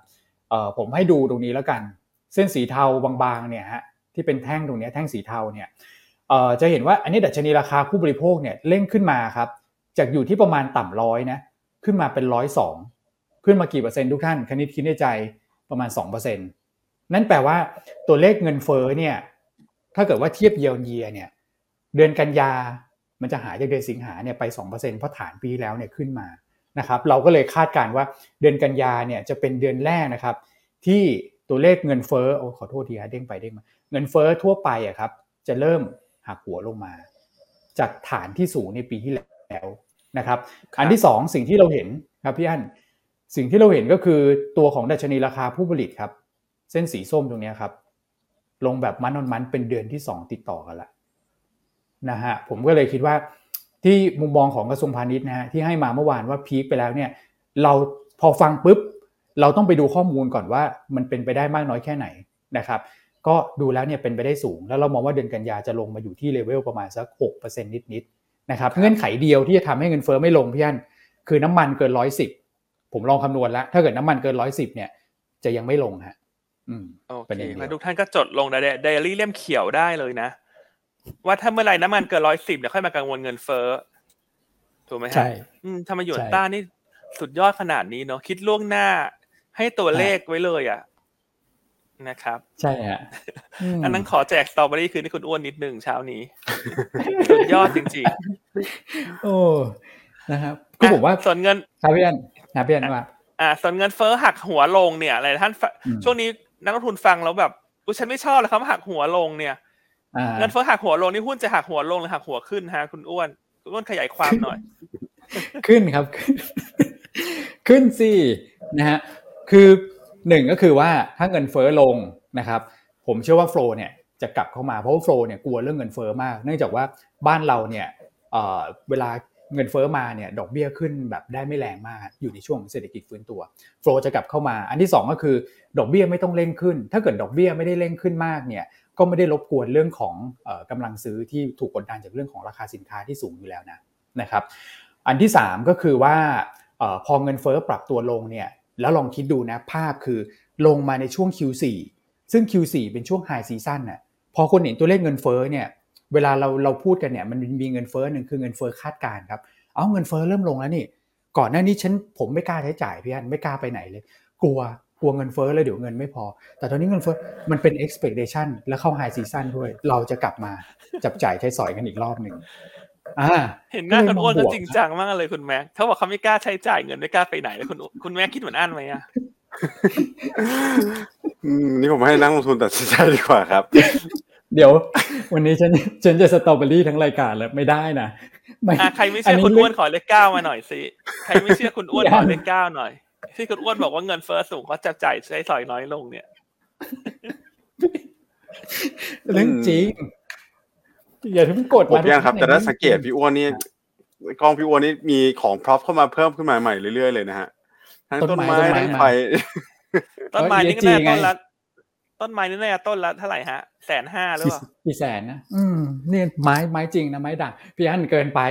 S1: ผมให้ดูตรงนี้แล้วกัน เส้นสีเทาบางๆเนี่ยฮะที่เป็นแท่งตรงนี้แท่งสีเทาเนี่ยจะเห็นว่าอันนี้ดัชนีราคาผู้บริโภคเนี่ยเร่งขึ้นมาครับจากอยู่ที่ประมาณต่ำร้อยนะขึ้นมาเป็นร้อยสอง ขึ้นมากี่เปอร์เซ็นต์ทุกท่านคณิตคิดในใจประมาณ 2%นั่นแปลว่าตัวเลขเงินเฟ้อเนี่ยถ้าเกิดว่าเทียบเยียเยียเนี่ยเดือนกันยามันจะหายจากเดือนสิงหาเนี่ยไป 2%เพราะฐานปีแล้วเนี่ยขึ้นมานะครับเราก็เลยคาดการ์ว่าเดือนกันยาเนี่ยจะเป็นเดือนแรกนะครับ ที่ตัวเลขเงินเฟ้อโอ้ขอโทษทีฮะเด้งไปเด้งมาเงินเฟ้อทั่วไปอะครับจะเริ่มหักหัวลงมา จากฐานที่สูงในปีที่แล้วนะครับ
S2: ครับ
S1: อันที่สองสิ่งที่เราเห็นครับพี่อั้น สิ่งที่เราเห็นก็คือตัวของดัชนีราคาผู้ผลิตครับ เส้นสีส้มตรงนี้ครับ ลงแบบมันนอนมันเป็นเดือนที่สองติดต่อกันละนะฮะผมก็เลยคิดว่าที่มุมมองของกระทรวงพาณิชย์นะฮะที่ให้มาเมื่อวานว่าพีคไปแล้วเนี่ยเราพอฟังปุ๊บ เราต้องไปดูข้อมูลก่อนว่ามันเป็นไปได้มากน้อยแค่ไหนนะครับ ก็ดูแล้วเนี่ยเป็นไปได้สูง แล้วเรามองว่าเดือนกันยาจะลงมาอยู่ที่เลเวลประมาณสัก6%นิดๆนะครับเงื่อนไขเดียวที่จะทำให้เงินเฟ้อไม่ลงพี่อันคือน้ำมันเกินร้อยสิบ ผมลองคำนวณแล้ว ถ้าเกิดน้ำมันเกินร้อยสิบเนี่ย จะยังไม่ลงฮะอืม
S2: โอ
S1: ประ
S2: เค
S1: เด็นเดียว
S2: มาทุกท่านก็จดลงในไดอารี่เล่มเขียวได้เลยนะ ว่าถ้าเมื่อไหร่น้ำมันเกินร้อยสิบเดี๋ยวค่อยมากังวลเงินเฟ้อถูกไหมฮะ
S1: ใช่
S2: อืมทำไมหยวน
S1: ใช่
S2: ต้านี่สุดยอดขนาดนี้เนาะคิดล่วงหน้าให้ตัวเลขไว้เลยอะนะครับ
S1: ใช่ฮะม
S2: อันนั้นขอแจกสตรอเบอรี่คืนให้คุณอ้วนนิดหนึ่งเช้านี้ สุดยอดจริง
S1: โอ้นะครับ
S2: ๆ
S1: คือผมว่า
S2: อะส่วนเงิน
S1: ครับพี่อัน นะพี่อันว่า
S2: อ่าส่วนเงินเฟ้อหักหัวลงเนี่ยอะไรท่านฟ
S1: อืม
S2: ช่วงนี้นักลงทุนฟังแล้วแบบกูฉันไม่ชอบเลยครับหักหัวลงเนี่ย
S1: อ่า
S2: เงินเฟ้อหักหัวลงนี่หุ้นจะหักหัวลงหรือหักหัวขึ้นฮะคุณอ้วนคุณอ้วนขยายความหน่อย
S1: ขึ้นครับขึ้นขึ้นสินะฮะคือหนึ่งก็คือว่าถ้าเงินเฟ้อลงนะครับ ผมเชื่อว่าโฟลเนี่ยจะกลับเข้ามาเพราะว่าโฟลเนี่ยกลัวเรื่องเงินเฟ้อมาก เนื่องจากว่าบ้านเราเนี่ยเอ่อเวลา เงินเฟ้อมาเนี่ยดอกเบี้ยขึ้นแบบได้ไม่แรงมากอยู่ในช่วงเศรษฐกิจฟื้นตัวโฟลจะกลับเข้ามา อันที่สองก็คือ ดอกเบี้ยไม่ต้องเร่งขึ้น ถ้าเกิดดอกเบี้ยไม่ได้เร่งขึ้นมากเนี่ยก็ไม่ได้รบกวนเรื่องของออกำลังซื้อที่ถูกกดดันจากเรื่องของราคาสินค้าที่สูงอยู่แล้วนะนะครับ อันที่ 3 ก็คือว่าออพอเงินเฟ้อปรับตัวลงเนี่ยแล้วลองคิดดูนะภาพคือลงมาในช่วง Q4 ซึ่ง Q4 เป็นช่วง High Season น่ะพอคนเห็นตัวเลขเงินเฟ้อเนี่ย เวลาเราเราพูดกันเนี่ยมันมีเงินเฟ้อหนึ่งคือเงินเฟ้อคาดการณ์ครับ เอาเงินเฟ้อเริ่มลงแล้วนี่ ก่อนหน้านี้ฉันผมไม่กล้าใช้จ่ายพี่อันไม่กล้าไปไหนเลย กลัวกลัวเงินเฟ้อแล้วเดี๋ยวเงินไม่พอ แต่ตอนนี้เงินเฟ้อมันเป็น expectation แล้วเข้า high season ด้วย เราจะกลับมาจับจ่ายใช้สอยกันอีกรอบหนึ่งอ่า
S2: เห็นหน้าคุณอ้วน
S1: ก็
S2: ก็
S1: เลยมองบวก
S2: จริงจังมากเลยคุณแม็กเขาบอกเขาไม่กล้าใช้จ่ายเงินไม่กล้าไปไหนเลยคุณคุณแม็กคิดเหมือนอันไหมอะ
S3: อืมนี่ผมให้นักลงทุนตัดสินใจดีกว่าครับ
S1: เดี๋ยว วันนี้ฉันฉันจะสตรอเบอรี่ทั้งรายการแล้วไม่ได้นะไม่
S2: อะใครไม่เชื่อคุณอ้วนขอเลขเก้ามาหน่อยสิใครไม่เชื่อคุณอ้วน
S1: ยัง
S2: ขอเลขเก้าหน่อยที่คุณอ้วนบอกว่าเงินเฟ้อสูงเขาจะจ่ายใช้สอยน้อยลงเนี่ย
S1: เรื่องจริงอย่าเพิ่งกด
S3: ผม
S1: มา
S3: ยังครับ
S1: ทุ
S3: แต่
S1: ท่น
S3: ถ้าสังเกตพี่อ้วนนี่กล้องพี่อ้วนนี่มีของพร็อพเข้ามาเพิ่มขึ้นมาใหม่เรื่อยๆเลยนะฮะทั้งต้นไม้ทั้งไฟ
S2: ต้นไม้นี่ก็
S1: เออ
S2: น่า
S1: ESG
S2: ต้น
S1: ไง
S2: ละ ต้นไม้นี่น่าจะต้นละเท่าไหร่ฮะแสนห้าหรือเปล่า
S1: กี่แสนนะอืมเนี่ยไม้ไม้จริงนะไม้ด่างพี่อันเกินไป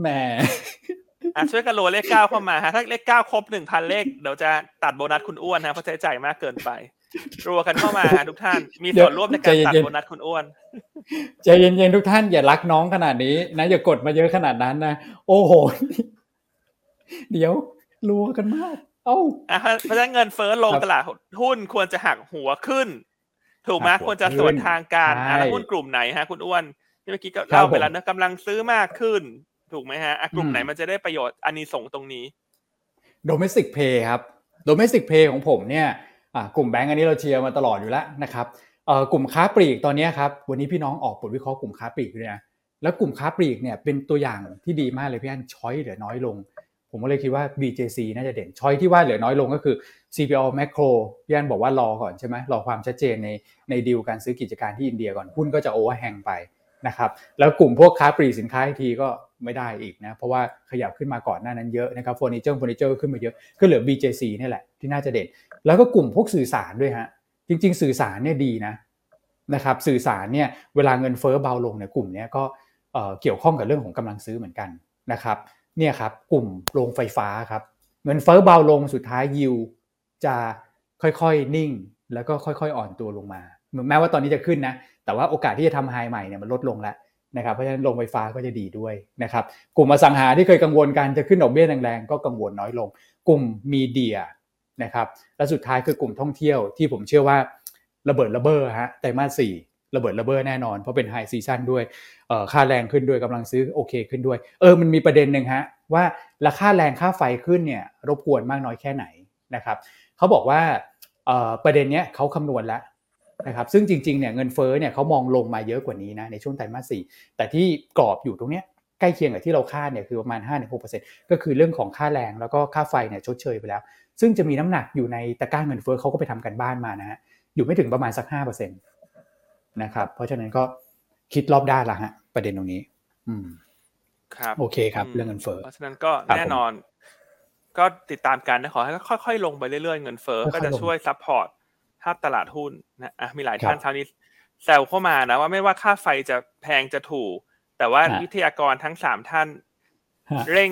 S1: แหม
S2: อะช่วยกันโรยเลขเก้าเข้ามาฮะถ้าเลขเก้าครบหนึ่งพันเลขเดี๋ยวจะตัดโบนัสคุณอ้วนนะเพราะใช้จ่ายมากเกินไปรัวกันเข้ามาทุกท่านมีส่วนร่วมในการตัดโบนัสคุณอ้วน
S1: ใจเย็นๆทุกท่านอย่ารักน้องขนาดนี้นะอย่ากดมาเยอะขนาดนั้นนะโอ้โห เดี๋ยวรัวกันมาก เอ้า
S2: อะเพราะฉะนั้นเงินเฟ้อลง
S1: ครับ
S2: ตลาดหุ้นควรจะหักหัวขึ้น ถูกไหม
S1: หักหัว
S2: ควรจะส่วนทางการ
S1: ขึ้น
S2: อะแล้ว
S1: ใช่
S2: หุ้นกลุ่มไหนฮะ คุณอ้วนที่เมื่อกี้ก็
S1: ครับ
S2: เล่าไป
S1: ผม
S2: แล้วนะกำลังซื้อมากขึ้น ถูกไหมฮะอะกลุ่ม
S1: อืม
S2: ไหนมันจะได้ประโยชน์อันนี้ส่งส์ตรงนี้
S1: domestic pay ครับ domestic pay ของผมเนี่ยอ่ากลุ่มแบงก์อันนี้เราเชียร์มาตลอดอยู่แล้วนะครับเอ่อกลุ่มค้าปลีกตอนนี้ครับวันนี้พี่น้องออกบทวิเคราะห์กลุ่มค้าปลีกด้วยนะแล้วกลุ่มค้าปลีกเนี่ยเป็นตัวอย่างที่ดีมากเลยพี่อันช้อยเหลือน้อยลง ผมก็เลยคิดว่า BJC น่าจะเด่น choice ที่ว่าเหลือน้อยลงก็คือ CPALL Makro พี่อันบอกว่ารอก่อนใช่ไหมรอความชัดเจนในในดีลการซื้อกิจการที่อินเดียก่อนหุ้นก็จะ overhang ไปนะครับแล้วกลุ่มพวกค้าปลีกสินค้าทีก็ไม่ได้อีกนะ เพราะว่าขยับขึ้นมาก่อนหน้านั้นเยอะนะครับเฟอร์นิเจอร์เฟอร์นิเจอร์ขึ้นมาเยอะก็เหลือ BJC นี่แหละที่น่าจะเด่น แล้วก็กลุ่มพวกสื่อสารด้วยฮะจริง ๆ สื่อสารเนี่ยดีนะนะครับสื่อสารเนี่ยเวลาเงินเฟ้อเบาลงเนี่ยกลุ่มนี้ก็เอ่อเกี่ยวข้องกับเรื่องของกำลังซื้อเหมือนกันนะครับ เนี่ยครับกลุ่มโรงไฟฟ้าครับเงินเฟ้อเบาลงสุดท้ายยิวจะค่อยๆนิ่ง แล้วก็ค่อยๆอ่อนตัวลงมาแม้ว่าตอนนี้จะขึ้นนะแต่ว่าโอกาสที่จะทำไฮใหม่เนี่ยมันลดลงแล้วนะครับเพราะฉะนั้นโรงไฟฟ้าก็จะดีด้วยนะครับกลุ่มอสังหาที่เคยกังวลกันจะขึ้นดอกเบี้ยแรงๆก็กังวลน้อยลง กลุ่มมีเดียนะครับและสุดท้ายคือกลุ่มท่องเที่ยวที่ผมเชื่อว่าระเบิดระเบ้อฮะไตรมาสสี่ ระเบิดระเบ้อแน่นอน เพราะเป็น high season ด้วยค่าแรงขึ้นด้วยกำลังซื้อโอเคขึ้นด้วย เออมันมีประเด็นหนึ่งฮะว่าราคาแรงค่าไฟขึ้นเนี่ยรบกวนมากน้อยแค่ไหนนะครับเขาบอกว่าประเด็นเนี้ยเขาคำนวณแล้วนะครับซึ่งจริงๆเนี่ยเงินเฟ้อเนี่ยเขามองลงมาเยอะกว่านี้นะในช่วงไตรมาสสี่แต่ที่กรอบอยู่ตรงเนี้ยใกล้เคียงกับที่เราคาดเนี่ยคือประมาณ 5-6%ก็คือเรื่องของค่าแรงแล้วก็ค่าไฟเนี่ยชดเชยไปแล้ว ซึ่งจะมีน้ำหนักอยู่ในตะกร้าเงินเฟ้อเขาก็ไปทำกันบ้านมานะฮะอยู่ไม่ถึงประมาณสักห้าเปอร์เซ็นต์ นะครับ เพราะฉะนั้นก็คิดรอบด้านละฮะ ประเด็นตรงนี้ อืม
S2: ครับ
S1: โอเคครับ
S2: ม
S1: เรื่องเงินเฟ้อ
S2: เพราะฉะนั้นก็
S1: ครับ
S2: แน่นอน ก็ติดตามกันนะขอให้ค่อยๆลงไปเรื่อยๆเงินเฟ้อ
S1: ค่อยๆ
S2: ก็จะ
S1: ลง
S2: ช่วย support ภาพตลาดหุ้นนะอะมีหลาย
S1: ครับ
S2: ท่านคราวนี้แซวเข้ามานะว่าไม่ว่าค่าไฟจะแพงจะถูก แต่ว่า
S1: ฮะ
S2: วิทยากรทั้งสามท่าน
S1: ฮะ
S2: เร่ง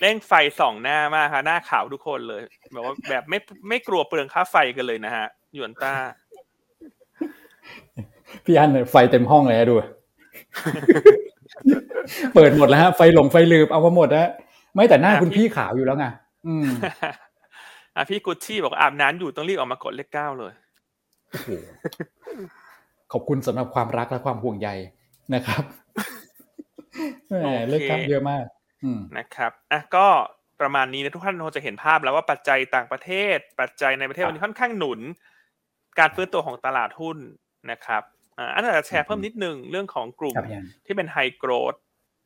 S2: เร่งไฟส่องหน้ามากค่ะหน้าขาวทุกคนเลยแบบว่าแบบไม่ไม่กลัวเปลืองค่าไฟกันเลยนะฮะหยวนต้า
S1: พี่อันเนี่ยไฟเต็มห้องเลยฮะดู เปิดหมดแล้วฮะไฟหลงไฟลืมเอามาหมดแล้วไม่แต่หน้า
S2: อะ
S1: คุณ
S2: พี่
S1: พี่ขาวอยู่แล้วไงอืม
S2: อะพี่กุชชี่บอกอาบน้ำอยู่ต้องรีบออกมากดเลขเก้าเลย
S1: โอ้โหขอบคุณสำหรับความรักและความห่วงใยนะครับแหม
S2: โอเค
S1: เลือกครับเยอะมากอืม
S2: นะครับอะก็ประมาณนี้นะทุกท่านคงจะเห็นภาพแล้วว่าปัจจัยต่างประเทศ ปัจจัยในประเทศ
S1: ครับ
S2: วันนี้ค่อนข้างหนุน การฟื้นตัวของตลาดหุ้น นะครับอ่าอันนั้นจะแชร์เพิ่มนิดนึงเรื่องของกลุ่ม
S1: ครับพี่อัน
S2: ที่เป็น high growth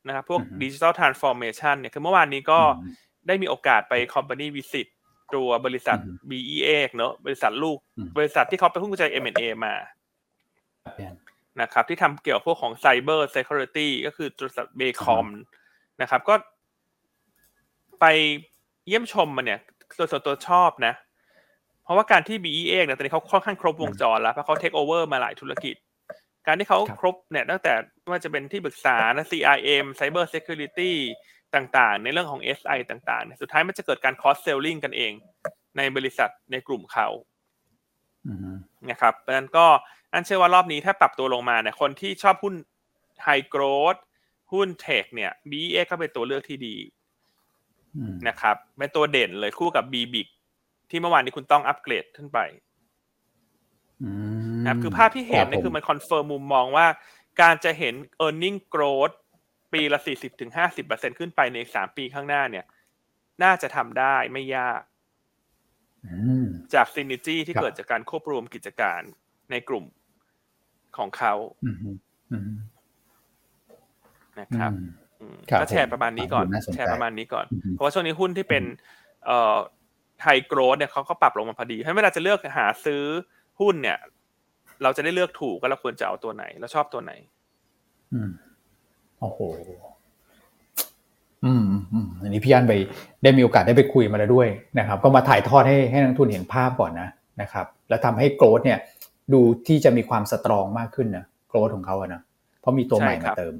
S2: นะครับพวก
S1: อือฮึ
S2: ดิจิ t a ลทรานส์ฟอร์เมชันเนี่ยคือเมื่อวานนี้ก็
S1: อืม
S2: ได้มีโอกาสไป company visit ตัวบริษัท
S1: อือฮึ
S2: BE8 เนอะบริษัทลูก
S1: อืม
S2: บริษัทที่เขาไปพุ่งกระจาย M&A มา
S1: ครับพี่อัน
S2: นะครับที่ทำเกี่ยวกับพวกของ Cyber Security ก็คือบริษัทเบคอมนะครับ ก็ไปเยี่ยมชมมันเนี่ยส่วนส่วนตัวชอบนะ เพราะว่าการที่ BEA เนี่ยตอนนี้เขาค่อนข้างครบวงจรแล้วเพราะเขาเทคโอเวอร์มาหลายธุรกิจ การที่เขา
S1: ครับ
S2: ครบเนี่ยตั้งแต่ไม่ว่าจะเป็นที่ปรึกษานะ CRM Cyber Security ต่างๆ ในเรื่องของ SI ต่างๆเนี่ยสุดท้ายมันจะเกิดการ cross selling กันเอง ในบริษัทในกลุ่มเขา
S1: อืม
S2: นะครับเพราะฉะนั้นก็อันเชื่อว่ารอบนี้ถ้าปรับตัวลงมาเนี่ยคนที่ชอบหุ้นไฮโกรดหุ้นเทคเนี่ย BEA ก็เป็นตัวเลือกที่ดี
S1: อืม
S2: นะครับเป็นตัวเด่นเลยคู่กับ b b i g ที่เมื่อวานนี้คุณต้องอัปเกรดขึ้นไป
S1: อืม
S2: นะครับคือภาพที่เห็นเนี่ย
S1: รับ
S2: คือมัน confirm มุมมองว่า การจะเห็น e a r n i n g growth ปีละ 40-50%ขึ้นไปใน3ปีข้างหน้าเนี่ย น่าจะทำได้ไม่ยาก
S1: อืม
S2: จาก synergy ที่
S1: ครับ
S2: เกิดจากการควบรวมกิจการในกลุ่มของเขา
S1: อืมอืม
S2: นะครับ
S1: อืม
S2: อืม
S1: ครับ
S2: ก็แชร์ประมาณนี้ก่อน
S1: ผมน่าสนใจ
S2: แชร์ประมาณนี้ก่อน
S1: อืม
S2: เพราะว่าช่วงนี้หุ้นที่เป็นเอ่อ ไฮโกรดเนี่ยเขาก็ปรับลงมาพอดี ให้เวลาจะเลือกหาซื้อหุ้นเนี่ย เราจะได้เลือกถูกว่าเราควรจะเอาตัวไหน แล้วชอบตัวไหน
S1: อืมโอ้โหอืมอืมอันนี้พี่อันไปได้มีโอกาสได้ไปคุยมาแล้วด้วยนะครับ ก็มาถ่ายทอดให้ให้นักทุนเห็นภาพก่อนนะนะครับ แล้วทำให้โกรดเนี่ย ดูที่จะมีความสตรองมากขึ้นนะโกรดของเขาอะนะเพราะมีตัวใหม่มาเติม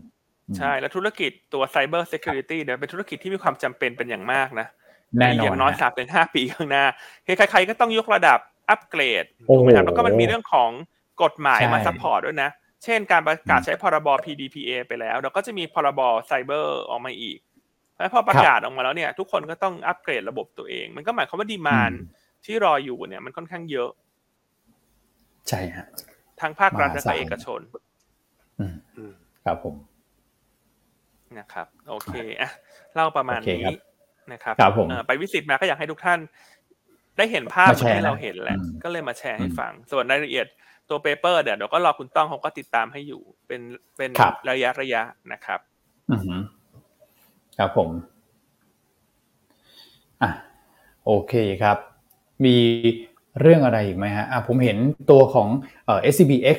S2: ใช่ แล้วธุรกิจตัว Cyber Security เนี่ยเป็นธุรกิจที่มีความจำเป็นเป็นอย่างมากนะ
S1: แน่นอน
S2: อย่างน้อยสามถึงห้าปีข้างหน้าใครๆก็ต้องยกระดับอัปเกรด
S1: โอ้
S2: ถูก
S1: โห
S2: ไหมครับแล้วก็มันมีเรื่องของกฎหมาย
S1: ใช่
S2: มา support ด้วยนะ เช่นการประกาศใช้พรบ PDPA ไปแล้วเราก็จะมีพรบไซเบอร์ออกมาอีกเพราะฉะนั้นพอประกาศออกมาแล้วเนี่ย ทุกคนก็ต้องอัปเกรดระบบตัวเอง มันก็หมายความว่า demand ที่รออยู่เนี่ยมันค่อนข้างเยอะ
S1: ใช่ฮะ
S2: ทั้งภาครัฐและ
S1: มหาศาล
S2: ก็เอกชน
S1: อืม
S3: อืม
S1: ครับผม
S2: นะครับ โอเคอะเล่าประมาณ
S1: โอเค
S2: นี้
S1: ครับ
S2: นะครับ
S1: ครับผม
S2: เอ่อไป visit มาก็อยากให้ทุกท่าน ได้เห็นภาพ
S1: มาแชร์
S2: ที่เรา
S1: นะ
S2: เห็นแหละ
S1: อืม
S2: ก็เลยมาแชร์ให้
S1: อืม
S2: ฟัง ส่วนรายละเอียดตัวเปเปอร์เดี๋ยวเดี๋ยวก็รอคุณต้องเขาก็ติดตามให้อยู่ เป็นเป็น
S1: ครับ
S2: ระยะระยะนะครับ
S1: อือหือครับผมอะโอเคครับ มีเรื่องอะไรอีกไหมฮะอะผมเห็นตัวของเอ่อ SCBX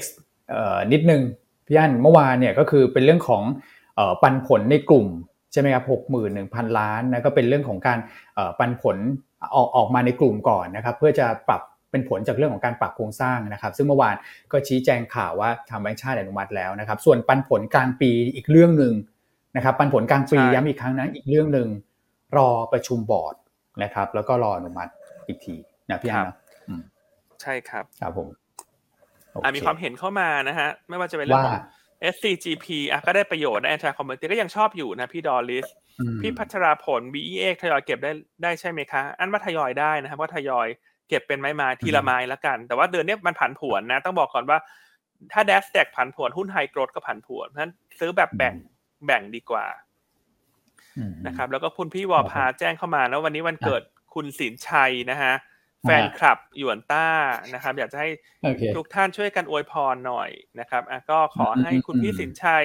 S1: เอ่อนิดนึงพี่อันเมื่อวานเนี่ยก็คือเป็นเรื่องของเอ่อปันผลในกลุ่ม ใช่ไหมครับหกหมื่นหนึ่งพันล้านนะก็เป็นเรื่องของการเอ่อปันผลออกออกมาในกลุ่มก่อนนะครับ เพื่อจะปรับเป็นผลจากเรื่องของการปรับโครงสร้างนะครับ ซึ่งเมื่อวานก็ชี้แจงข่าวว่าทางแบงก์ชาติอนุมัติแล้วนะครับ ส่วนปันผลกลางปีอีกเรื่องหนึ่งนะครับปันผลกลางปี
S2: ใช่
S1: ย้ำอีกครั้งนะอีกเรื่องหนึ่งรอประชุมบอร์ดนะครับ แล้วก็รออนุมัติอีกทีนะพี่อันนะอืม
S2: ใช่ครับ
S1: ครับผมโอ
S2: อะ
S1: เค
S2: มีความเห็นเข้ามานะฮะไม่ว่าจะเป็นเรื่องของ
S1: ว่า
S2: SCGP อะก็ได้ประโยชน์ได้ anti community ก็ยังชอบอยู่นะพี่ดอลลิส
S1: อืม
S2: พี่พัชราผล BEA ทยอยเก็บได้ได้ใช่ไหมคะ อันว่าทยอยได้นะครับว่าทยอยเก็บเป็นไม้ไม้ทีละไม้ละกัน แต่ว่าเดือนเนี้ยมันผันผวนนะ ต้องบอกก่อนว่า ถ้า d a s แ a g ผันผวนหุ้นไฮโกรดก็ผันผวนเพราะฉะนั้นซื้อแบบแบ่งแบ่งดีกว่า
S1: อืม
S2: นะครับ แล้วก็คุณพี่วอพาแจ้งเข้ามาแล้ววันนี้วันเกิดคุณสินชัยนะฮะ แฟนคลับหยวนต้านะครับ อยากจะให้
S1: โอเค
S2: ทุกท่านช่วยกันอวยพรหน่อยนะครับอะก็ขอให้คุณพี่
S1: อืม
S2: สินชัย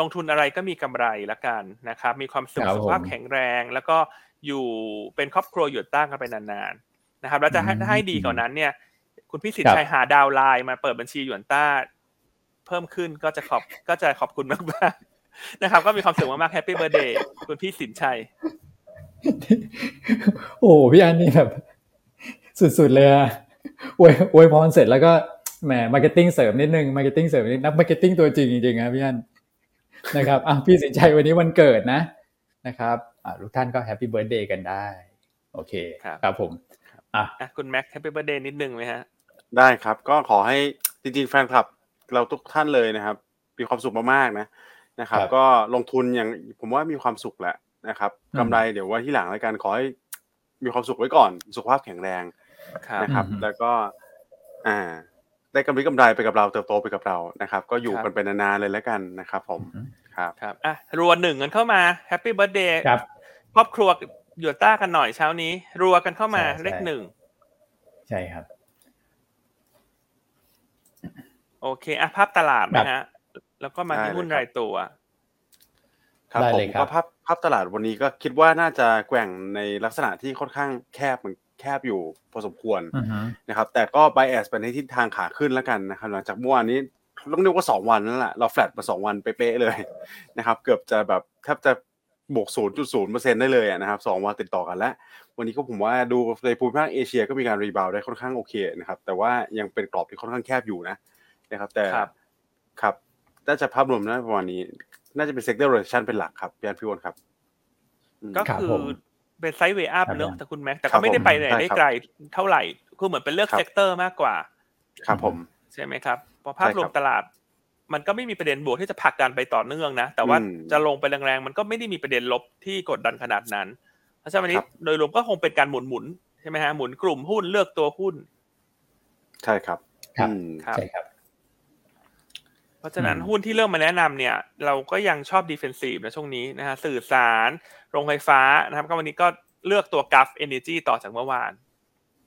S2: ลงทุนอะไรก็มีกำไรละกันนะครับ มีความสุข
S1: ครับ
S2: สุขภาพ
S1: ผม
S2: แข็งแรง แล้วก็อยู่เป็นครอบครัวหยุดตั้งกันไปนานๆนะครับ แล้วจะให้
S1: อืม
S2: ให้ดีกว่านั้นเนี่ย คุณพี่สิน
S1: ครับ
S2: ชัยหา downline มาเปิดบัญชีหยวนต้า เพิ่มขึ้นก็จะขอบก็จะขอบคุณมากๆนะครับ ก็มีความสุขมากๆแฮปปี้เบ t ร์ a เดย์คุณพี่สินชัย
S1: โอ้โหพี่อันนี่แบบ สุดๆเลยอะอวยอวยพรเสร็จแล้วก็แหม marketing เสริมนิดนึง marketing เสริมนิดนัก marketing ตัวจริงจริงๆครับพี่อันนะครับอะพี่สินชัยวันนี้วันเกิดนะนะครับอะทุกท่านก็ happy birthday กันได้ โอเค
S2: ครับ
S1: ครับผมอะ
S2: อะคุณแม็กแฮปปี้เบ t ร์ a เดย์นิดนึงไหมฮะ
S3: ได้ครับ ก็ขอให้จริงๆแฟนคลับ เราทุกท่านเลยนะครับ มีความสุขมากๆนะนะครับ
S1: ครับ
S3: ก็ลงทุนอย่างผมว่ามีความสุขแหละนะครับ
S1: อืม
S3: กำไรเดี๋ยวไว้ที่หลังแล้วกันขอให้มีความสุขไว้ก่อน สุขภาพแข็งแรง
S2: ครับ
S3: นะครับ
S1: อืม
S3: แล้วก็อ่าได้กำไรกำไรไปกับเราเติบโตไปกับเรานะครับ ก็อยู่
S2: ครับ
S3: กันเป็นนานๆเลยแล้วกันนะครับ ผมครับ
S2: ครับอะรัวหนึ่งกันเข้ามา Happy Birthday
S1: ครับ
S2: ครอบครัวหยวนต้ากันหน่อยเช้านี้ รัวกันเข้ามา
S1: ใช่ใช่
S2: เลขหนึ่ง
S1: ใช่ครับ
S2: โอเคอะภาพตลาดนะ
S1: ครั
S2: นะ
S1: บ
S2: ฮะ แล้วก็มาที่
S3: ได้เลย
S2: หุ้น
S3: ครับ
S2: รายตัว
S3: ครับผม
S1: ได้เลยครับ
S3: ก็ภาพภาพตลาดวันนี้ก็คิดว่าน่าจะแกว่งในลักษณะที่ค่อนข้างแคบเหมือน แคบอยู่พอสมควร
S1: อือฮึ
S3: นะครับ แต่ก็ bias ไปในทิศทางขาขึ้นแล้วกันนะครับ หลังจากเมื่อวานนี้ต้องเรียกว่า2วันนั่นแหละเราแฟลตมา2วันเป๊ะๆเลยนะครับ เกือบจะแบบแทบจะบวก 0.0%ได้เลยอะนะครับสองวันติดต่อกันแล้ว วันนี้ก็ผมว่าดูในภูมิภาคเอเชียก็มีการ rebound ได้ค่อนข้างโอเคนะครับ แต่ว่ายังเป็นกรอบที่ค่อนข้างแคบอยู่นะนะครับ แต่
S2: ครับ
S3: ครับน่าจะภาพรวมนะประมาณนี้ น่าจะเป็น sector rotation เป็นหลักครับพี่อันพี่วอนครับอืม
S2: ก็
S1: ครับ
S2: คือ
S1: ผม
S2: เป็นไซด์เวย์อัพ
S1: ครับ
S2: เนอะ
S1: ผม
S2: แต่คุณแม็กแต่ก็
S3: ครับ
S2: ไม่ได้
S3: ผม
S2: ไปไหน
S3: ใช่
S2: ได้
S3: ครับ
S2: ไกลเท่าไหร่คือเหมือนเป็นเลือก
S3: ครับ
S2: sector มากกว่า
S3: ครับผม
S2: ใช่ไหมครับเพราะภาพ
S3: ใช่ครับ
S2: รวมตลาด มันก็ไม่มีประเด็นบวกที่จะผลักดันไปต่อเนื่องนะ แต่ว่า
S3: อืม
S2: จะลงไปแรงๆ มันก็ไม่ได้มีประเด็นลบที่กดดันขนาดนั้น เพราะฉะนั้นวันนี้
S3: ครับ
S2: โดยรวมก็คงเป็นการหมุนหมุนๆใช่ไหมฮะหมุนกลุ่มหุ้นเลือกตัวหุ้น
S3: ใช่ครับ
S1: ครับ
S3: อืม
S2: ครับ
S1: ใช่ครับ
S2: เพ ราะฉะนั้น
S1: อืม
S2: หุ้นที่เริ่มมาแนะนำเนี่ย เราก็ยังชอบ defensive นะช่วงนี้นะฮะสื่อสาร โรงไฟฟ้านะครับ ก็วันนี้ก็เลือกตัว Gulf Energy ต่อจากเมื่อวาน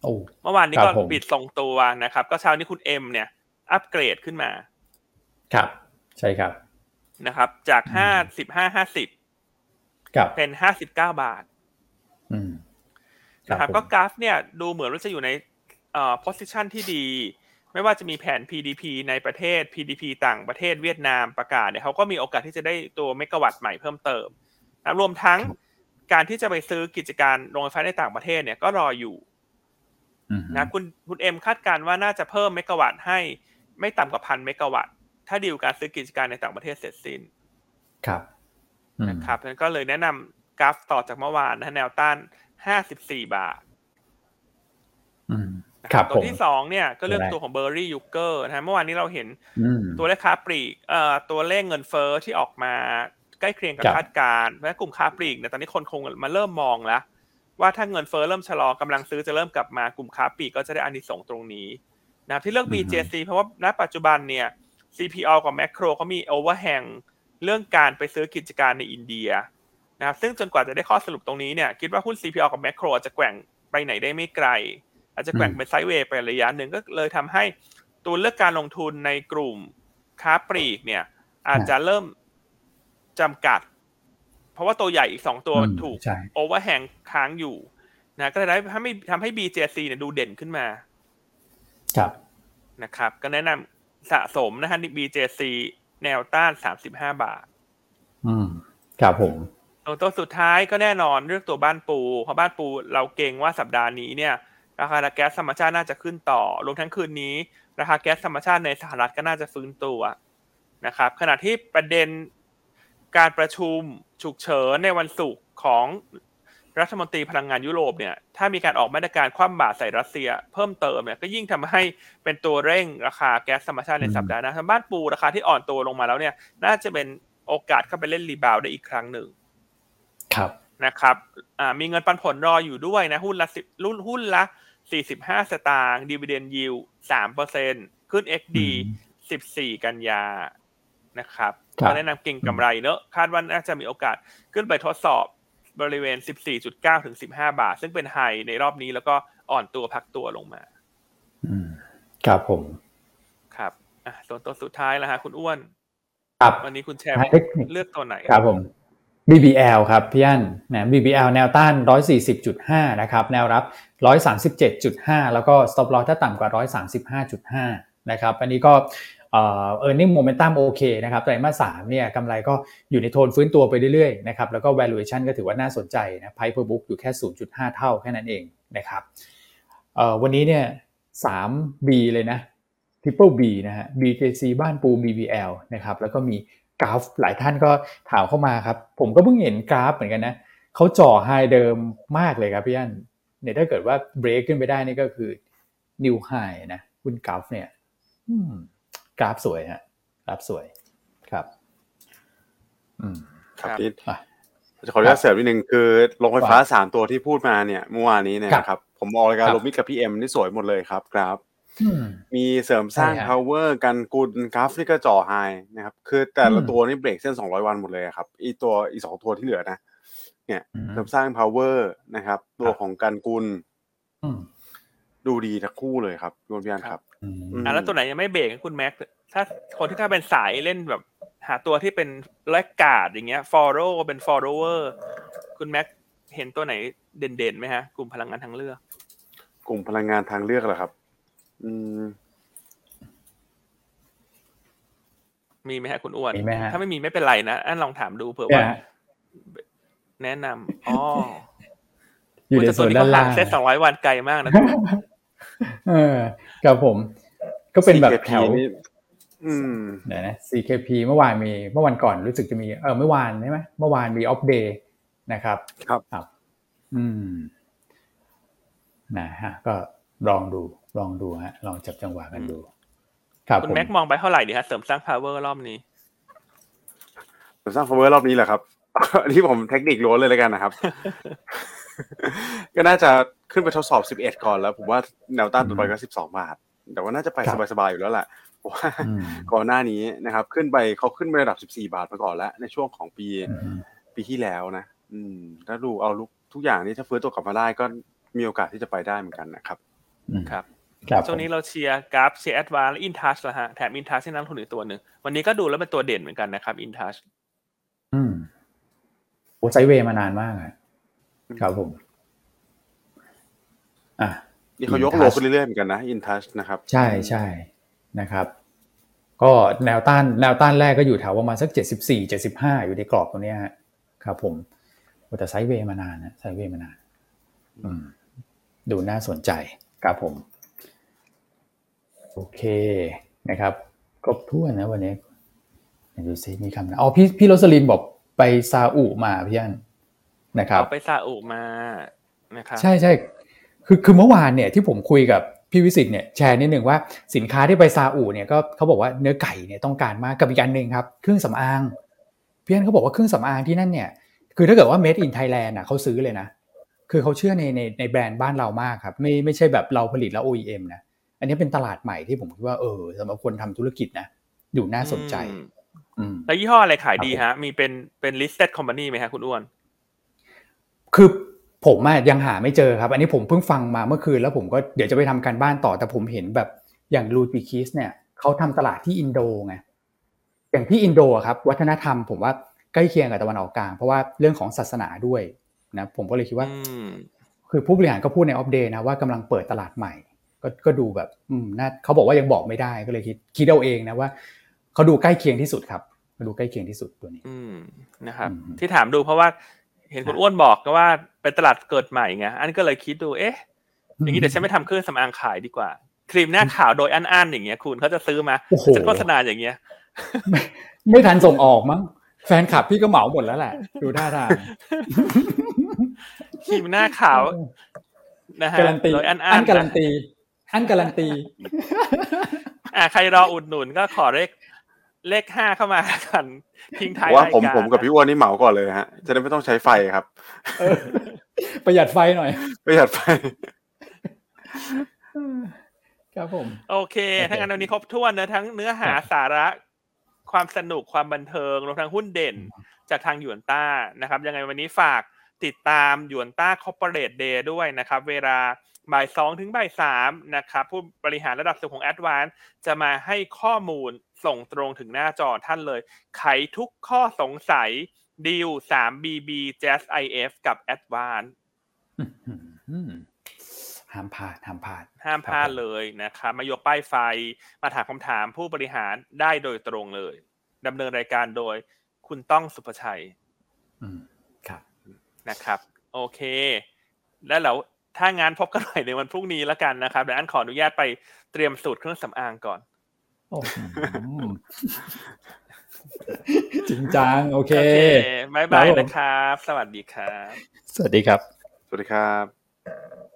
S1: โอ้
S2: เมื่อวานนี้ก็ค
S1: รับผม
S2: ปิดทรงตัวนะครับ ก็เช้านี้คุณเอ็มเนี่ย อัปเกรดขึ้นมา
S1: ครับ ใช่ครับ
S2: นะครับ จาก
S1: อืม
S2: ห้าสิบห้าห้าสิบ
S1: ครับ
S2: เป็นห้าสิบเก้าบาท
S1: อืม
S2: นะครับ
S1: ผม
S2: ก็กราฟเนี่ยดูเหมือนว่าจะอยู่ในเอ่อ position ที่ดี ไไม่ว่าจะมีแผน PDP ในประเทศ PDP ต่างประเทศเวียดนามประกาศเนี่ยเขาก็มีโอกาสที่จะได้ตัวเมกะวัตต์ใหม่เพิ่มเติมนะรวมทั้งการที่จะไปซื้อกิจการโรงไฟฟ้าในต่างประเทศเนี่ยก็รออยู่
S1: อืม
S2: นะคุณคุณเอ็มคาดการณ์ว่าน่าจะเพิ่มเมกะวัตต์ให้ไม่ต่ำกว่าพันเมกะวัตต์ถ้าดีลการซื้อกิจการในต่างประเทศเสร็จสิ้น
S1: ครับอืม
S2: นะครับงั้นก็เลยแนะนำ GULF ต่อจากเมื่อวานนะแนวต้าน 54 บาท
S1: อืมครับ
S2: ตัว
S1: ผม
S2: ที่สองเนี่ยก็เรื่อง
S1: ได้
S2: ตัวของเบอร์รี่ยูเกอร์นะฮะเมื่อวานนี้เราเห็น
S1: อืม
S2: ตัวเลขค้าปลีกเอ่อตัวเลขเงินเฟ้อที่ออกมาใกล้เคียงกับ
S1: ครับ
S2: คาดการณ์เพราะฉะนั้นกลุ่มค้าปลีกเนี่ยตอนนี้คนคงมาเริ่มมองแล้ว ว่าถ้าเงินเฟ้อเริ่มชะลอกำลังซื้อจะเริ่มกลับมากลุ่มค้าปลีกก็จะได้อานิสงส์ตรงนี้นะครับที่เลือก BJC เพราะว่าณปัจจุบันเนี่ย CPALL กับ Makro เขามี overhang เรื่องการไปซื้อกิจการในอินเดียนะครับซึ่งจนกว่าจะได้ข้อสรุปตรงนี้เนี่ยคิดว่าหุ้น CPALL กับ Makro อาจจะแกว่งไปไหนได้ไม่ไกล อาจจะแกว่ง
S1: อืม
S2: เป็น sideway ไประยะหนึ่งก็เลยทำให้ตัวเลือกการลงทุนในกลุ่มค้าปลีกเนี่ย อาจจะเริ่มจำกัด เพราะว่าตัวใหญ่อีกสองตัว
S1: อืม
S2: ถูก
S1: ใช่
S2: overhang ค้างอยู่นะก็เลยทำให้ทำให้ BJC เนี่ยดูเด่นขึ้นมา
S1: ครับ
S2: นะครับ ก็แนะนำสะสมนะฮะ BJC แนวต้าน35บาท
S1: อืม ครับผม
S2: ตัวตัวสุดท้ายก็แน่นอนเรื่องตัวบ้านปูเพราะบ้านปูเราเก่งว่าสัปดาห์นี้เนี่ย ราคาแก๊สธรรมชาติน่าจะขึ้นต่อ รวมทั้งคืนนี้ ราคาแก๊สธรรมชาติในสหรัฐก็น่าจะฟื้นตัวนะครับ ขณะที่ประเด็นการประชุมฉุกเฉินในวันศุกร์ของรัฐมนตรีพลังงานยุโรปเนี่ย ถ้ามีการออกมาตรการคว่ำบาตรใส่รัสเซีย เพิ่มเติมเนี่ย ก็ยิ่งทำให้เป็นตัวเร่งราคาแก๊สธรรมชาติใน
S1: อืม
S2: สัปดาห์หน้าทางบ้านปูราคาที่อ่อนตัวลงมาแล้วเนี่ย น่าจะเป็นโอกาสเข้าไปเล่น rebound ได้อีกครั้งหนึ่ง
S1: ครับ
S2: นะครับ อ่า มีเงินปันผลรออยู่ด้วยนะ หุ้นละสิบรุ่นหุ้นละ 45 สตางค์ dividend yield 3เปอร์เซ็นต์ขึ้น XD
S1: อืม
S2: 14 กันยานะครับ
S1: ครับ
S2: ก็แนะนำเก็งกำไรเนอะคาดว่าน่าจะมีโอกาสขึ้นไปทดสอบบริเวณ 14.9 ถึง 15 บาท ซึ่งเป็น highในรอบนี้แล้วก็อ่อนตัวพักตัวลงมา
S1: อืมครับผม
S2: ครับ อะส่วนตัวสุดท้ายแล้วฮะคุณอ้วน
S1: ครับ
S2: วันนี้คุณแชร์
S1: เทคนิค
S2: เลือกตัวไหน
S1: ครับผม BBL ครับพี่อันนะ BBL แนวต้าน 140.5 นะครับ แนวรับ 137.5 แล้วก็ stop loss ถ้าต่ำกว่า 135.5 นะครับ อันนี้ก็เออ earning momentum โอเคนะครับไตรมาส3เนี่ยกำไรก็อยู่ในโทนฟื้นตัวไปเรื่อยๆนะครับแล้วก็ valuation ก็ถือว่าน่าสนใจนะ Price per book อยู่แค่ 0.5 เท่าแค่นั้นเองนะครับเออวันนี้เนี่ย 3B เลยนะ Triple B นะฮะ BJC บ้านปู BBL นะครับแล้วก็มี กราฟหลายท่านก็ถามเข้ามาครับ ผมก็เพิ่งเห็นกราฟเหมือนกันนะเขาจ่อไฮเดิมมากเลยครับพี่อันเนี่ยถ้าเกิดว่าเบรกขึ้นไปได้นี่ก็คือนิวไฮนะหุ้นกราฟเนี่ยอืมกราฟสวยฮะกราฟสวยครับ อืม
S3: ครับ
S2: ครับ
S3: พี่
S1: อะ
S3: จะขออนุญาตเสริมนิดนึงคือโรงไฟฟ้าสามตัวที่พูดมาเนี่ยเมื่อวานนี้เนี่ย
S1: ครับ
S3: นะครับผมออกรายการ
S1: ครับ
S3: ลมิดกับพี่เอ็มนี่สวยหมดเลยครับกราฟ
S1: อื ม
S3: มีเสริมสร้าง
S1: ใช่ฮะ
S3: power กันกุลกราฟนี่ก็จ่อไฮนะครับ คือแต่ละ
S1: อืม
S3: ตัวนี่เบรกเส้น200วันหมดเลยครับอีตัวอีสองตัวที่เหลือนะ เนี่ย
S1: อืม
S3: เสริมสร้าง power นะครับ ตัว
S1: ครับ
S3: ของกันกุล
S1: อืม
S3: ดูดีทั้งคู่เลยครับคุณพี่อันครับ
S1: อืม
S3: อืม
S2: อะแล้วตัวไหนยังไม่เบรกคุณแม็กถ้าคนที่ถ้าเป็นสายเล่นแบบ หาตัวที่เป็นแลกการ์ดอย่างเงี้ย follow เป็น follower คุณแม็กเห็นตัวไหนเด่นๆไหมฮะ กลุ่มพลังงานทางเลือก
S3: กลุ่มพลังงานทางเลือกเหรอครับ อืม
S2: มีไหมฮะคุณอ้วน
S1: มีไหมฮะ
S2: ถ้าไม่มีไม่เป็นไรนะอันลองถามดูเผื่อ
S1: เนี่
S2: ว่า
S1: ยฮะ
S2: แนะนำอ๋อ
S1: อยู่ใน
S2: แต่
S1: ส่วน
S2: นี้
S1: ด้า
S2: ก็
S1: น
S2: ห่า
S1: ล่างง
S2: เซตสองร้อยวันไกลมากนะ
S1: เออครับผม ก็เป็นแบบ
S3: CKP
S1: แถว
S3: นี่อืม
S1: เดี๋ยวนะ CKP เมื่อวานมีเมื่อวันก่อนรู้สึกจะมีเออเมื่อวานใช่ไหมเมื่อวานมีออฟเดย์นะครับ
S3: ครับ
S1: ครับ อืมนะฮะก็ลองดู ลองดูฮะ ลองจับจังหวะกันดู ครับ
S2: คุณ
S1: ผม
S2: แม็กมองไปเท่าไหร่ดีฮะเสริมสร้าง power รอบนี้
S3: ผมสร้าง power รอบนี้แหละครับอันนี้ผมเทคนิคล้วนเลยแล้วกันนะครับ ก็น่าจะขึ้นไปทดสอบ 11 ก่อนแล้ว ผมว่าแนวต้านต่อไปก็ 12 บาท แต่ว่าน่าจะไปสบายๆอยู่แล้วแหละเพราะว่า
S1: อืม
S3: ก่อนหน้านี้นะครับ ขึ้นไปเขาขึ้นไประดับ 14 บาทมาก่อนแล้ว ในช่วงของปี
S1: อืม
S3: ปีที่แล้วนะ อืม ถ้าดู outlook ทุกอย่างนี้ถ้าฟื้นตัวกลับมาได้ก็มีโอกาสที่จะไปได้เหมือนกันนะครับ
S1: อืม
S2: ครับ
S1: ครับ
S2: ช่วงนี้เราเชียร์ GULF เชียร์ ADVANC และ InTouch ละฮะแถม InTouch ที่นักลงทุนอีกตัวหนึ่ง วันนี้ก็ดูแล้วเป็นตัวเด่นเหมือนกันนะครับ InTouch
S1: อืมโอ้ sideway มานานมากอะครับผม อะ
S3: นี่เขายก
S1: InTouch
S3: low ขึ้นเรื่อยๆเหมือนกันนะ InTouch นะครับ
S1: ใช่ใช่นะครับ ก็แนวต้านแนวต้านแรกก็อยู่แถวประมาณสักเจ็ดสิบสี่เจ็ดสิบห้าอยู่ในกรอบตรงเนี้ยฮะครับผมโอ้แต่ sideway มานานนะ sideway มานาน อืม ดูน่าสนใจครับผม โอเคนะครับครบถ้วนนะวันนี้ไหนดูซิมีคำนะอ๋อพี่พี่โรสลินบอกไปซาอุมาพี่อันนะครับ
S2: เอาไปซาอุมานะครับ
S1: ใช่ใช่คือคือเมื่อวานเนี่ยที่ผมคุยกับพี่วิสิตเนี่ยแชร์นิดหนึ่งว่าสินค้าที่ไปซาอุเนี่ยก็เขาบอกว่าเนื้อไก่เนี่ยต้องการมากกับอีกอันหนึ่งครับเครื่องสำอางพี่อันเขาบอกว่าเครื่องสำอางที่นั่นเนี่ยคือถ้าเกิดว่า made in Thailand อะเขาซื้อเลยนะ คือเขาเชื่อในในในแบรนด์บ้านเรามากครับ ไม่ไม่ใช่แบบเราผลิตแล้ว OEM นะ อันนี้เป็นตลาดใหม่ที่ผมคิดว่าเออสำหรับคนทำธุรกิจนะอยู่น่าสนใจ
S2: อืม
S1: อืม
S2: แล้วยี่ห้ออะไรขายดี
S1: ครับผม
S2: ฮะ มีเป็นเป็น listed company ไหมฮะคุณอ้วน
S1: คือผมอะยังหาไม่เจอครับ อันนี้ผมเพิ่งฟังมาเมื่อคืนแล้วผมก็เดี๋ยวจะไปทำการบ้านต่อแต่ผมเห็นแบบอย่างลูดวิคิสเนี่ยเขาทำตลาดที่อินโดไงอย่างที่อินโดอะครับ วัฒนธรรมผมว่าใกล้เคียงกับตะวันออกกลาง เพราะว่าเรื่องของศาสนาด้วยนะผมก็เลยคิดว่า
S2: อืม
S1: คือผู้บริหารก็พูดในออฟเดย์นะว่ากำลังเปิดตลาดใหม่ ก็ก็ดูแบบอืมน่าเขาบอกว่ายังบอกไม่ได้ก็เลยคิดคิดเอาเองนะว่าเขาดูใกล้เคียงที่สุดครับเขาดูใกล้เคียงที่สุดตัวนี้
S2: อืมนะครับ
S1: อืม
S2: ที่ถามดูเพราะว่าเห็นคุณอ้วนบอกก็ว่าเป็นตลาดเกิดใหม่ไงอันก็เลยคิดดูเอ๊ะ อย่างนี้เดี๋ยวฉันไม่ทำเครื่องสำอางขายดีกว่า ครีมหน้าขาวโดยอันๆอย่างเงี้ย คุณเขาจะซื้อมา
S1: โอ้โห
S2: ฉันโฆษณาอย่างเงี้ย
S1: ไม่ไม่ทันส่งออกมั้งแฟนคลับพี่ก็เหมาหมดแล้วแหละ ดูท่าทาง
S2: ครีมหน้าขาวนะฮะ
S1: การันตี
S2: โดยอัน
S1: อัน
S2: ๆ
S1: การัน
S2: นะ
S1: ตี อันการันตี
S2: อะใครรออุดหนุนก็ขอเลขเลขห้าเข้ามากันทิ้งท้าย
S3: ว่าผม
S2: รายการ
S3: ผมกับพี่อ้วนนี่เหมาก่อนเลยฮะ จะได้ไม่ต้องใช้ไฟครับ
S1: เออประหยัดไฟหน่อย
S3: ประหยัดไฟ
S1: ครับผม
S2: โอเค
S1: โอเค
S2: ถ้างั้นวันนี้ครบถ้วนนะทั้งเนื้อหา
S1: ครับ
S2: สาระความสนุกความบันเทิงรวมทั้งหุ้นเด่นจากทางหยวนต้านะครับ ยังไงวันนี้ฝากติดตามหยวนต้า Corporate Day ด้วยนะครับ เวลา บ่ายสองถึงบ่ายสามนะครับผู้บริหารระดับสูงของ a d v a n c e จะมาให้ข้อมูลส่งตรงถึงหน้าจอท่านเลย ไขทุกข้อสงสัยดีล 3BB JASIF กับ a d v a n c e
S1: อืมห้ามพลาดห้ามพลาด
S2: ห้ามพลาดเลยนะครับมายกป้ายไฟมาถามคำถามผู้บริหารได้โดยตรงเลยดำเนินรายการโดยคุณต้องสุภชัย
S1: อืม ครับ
S2: นะครับ โอเค แล้วเรา ถ้างานพบกันใหม่ในวันพรุ่งนี้แล้วกันนะครับเดี๋ยวอันขออนุญาตไปเตรียมสูตรเครื่องสำอางก่อน
S1: โอ้โหจริงจัง โอเค
S2: โอเคบายบาย
S1: ครับผม
S2: นะครับ สวัสดีครับ
S1: สวัสดีครับ
S3: สวัสดีครับ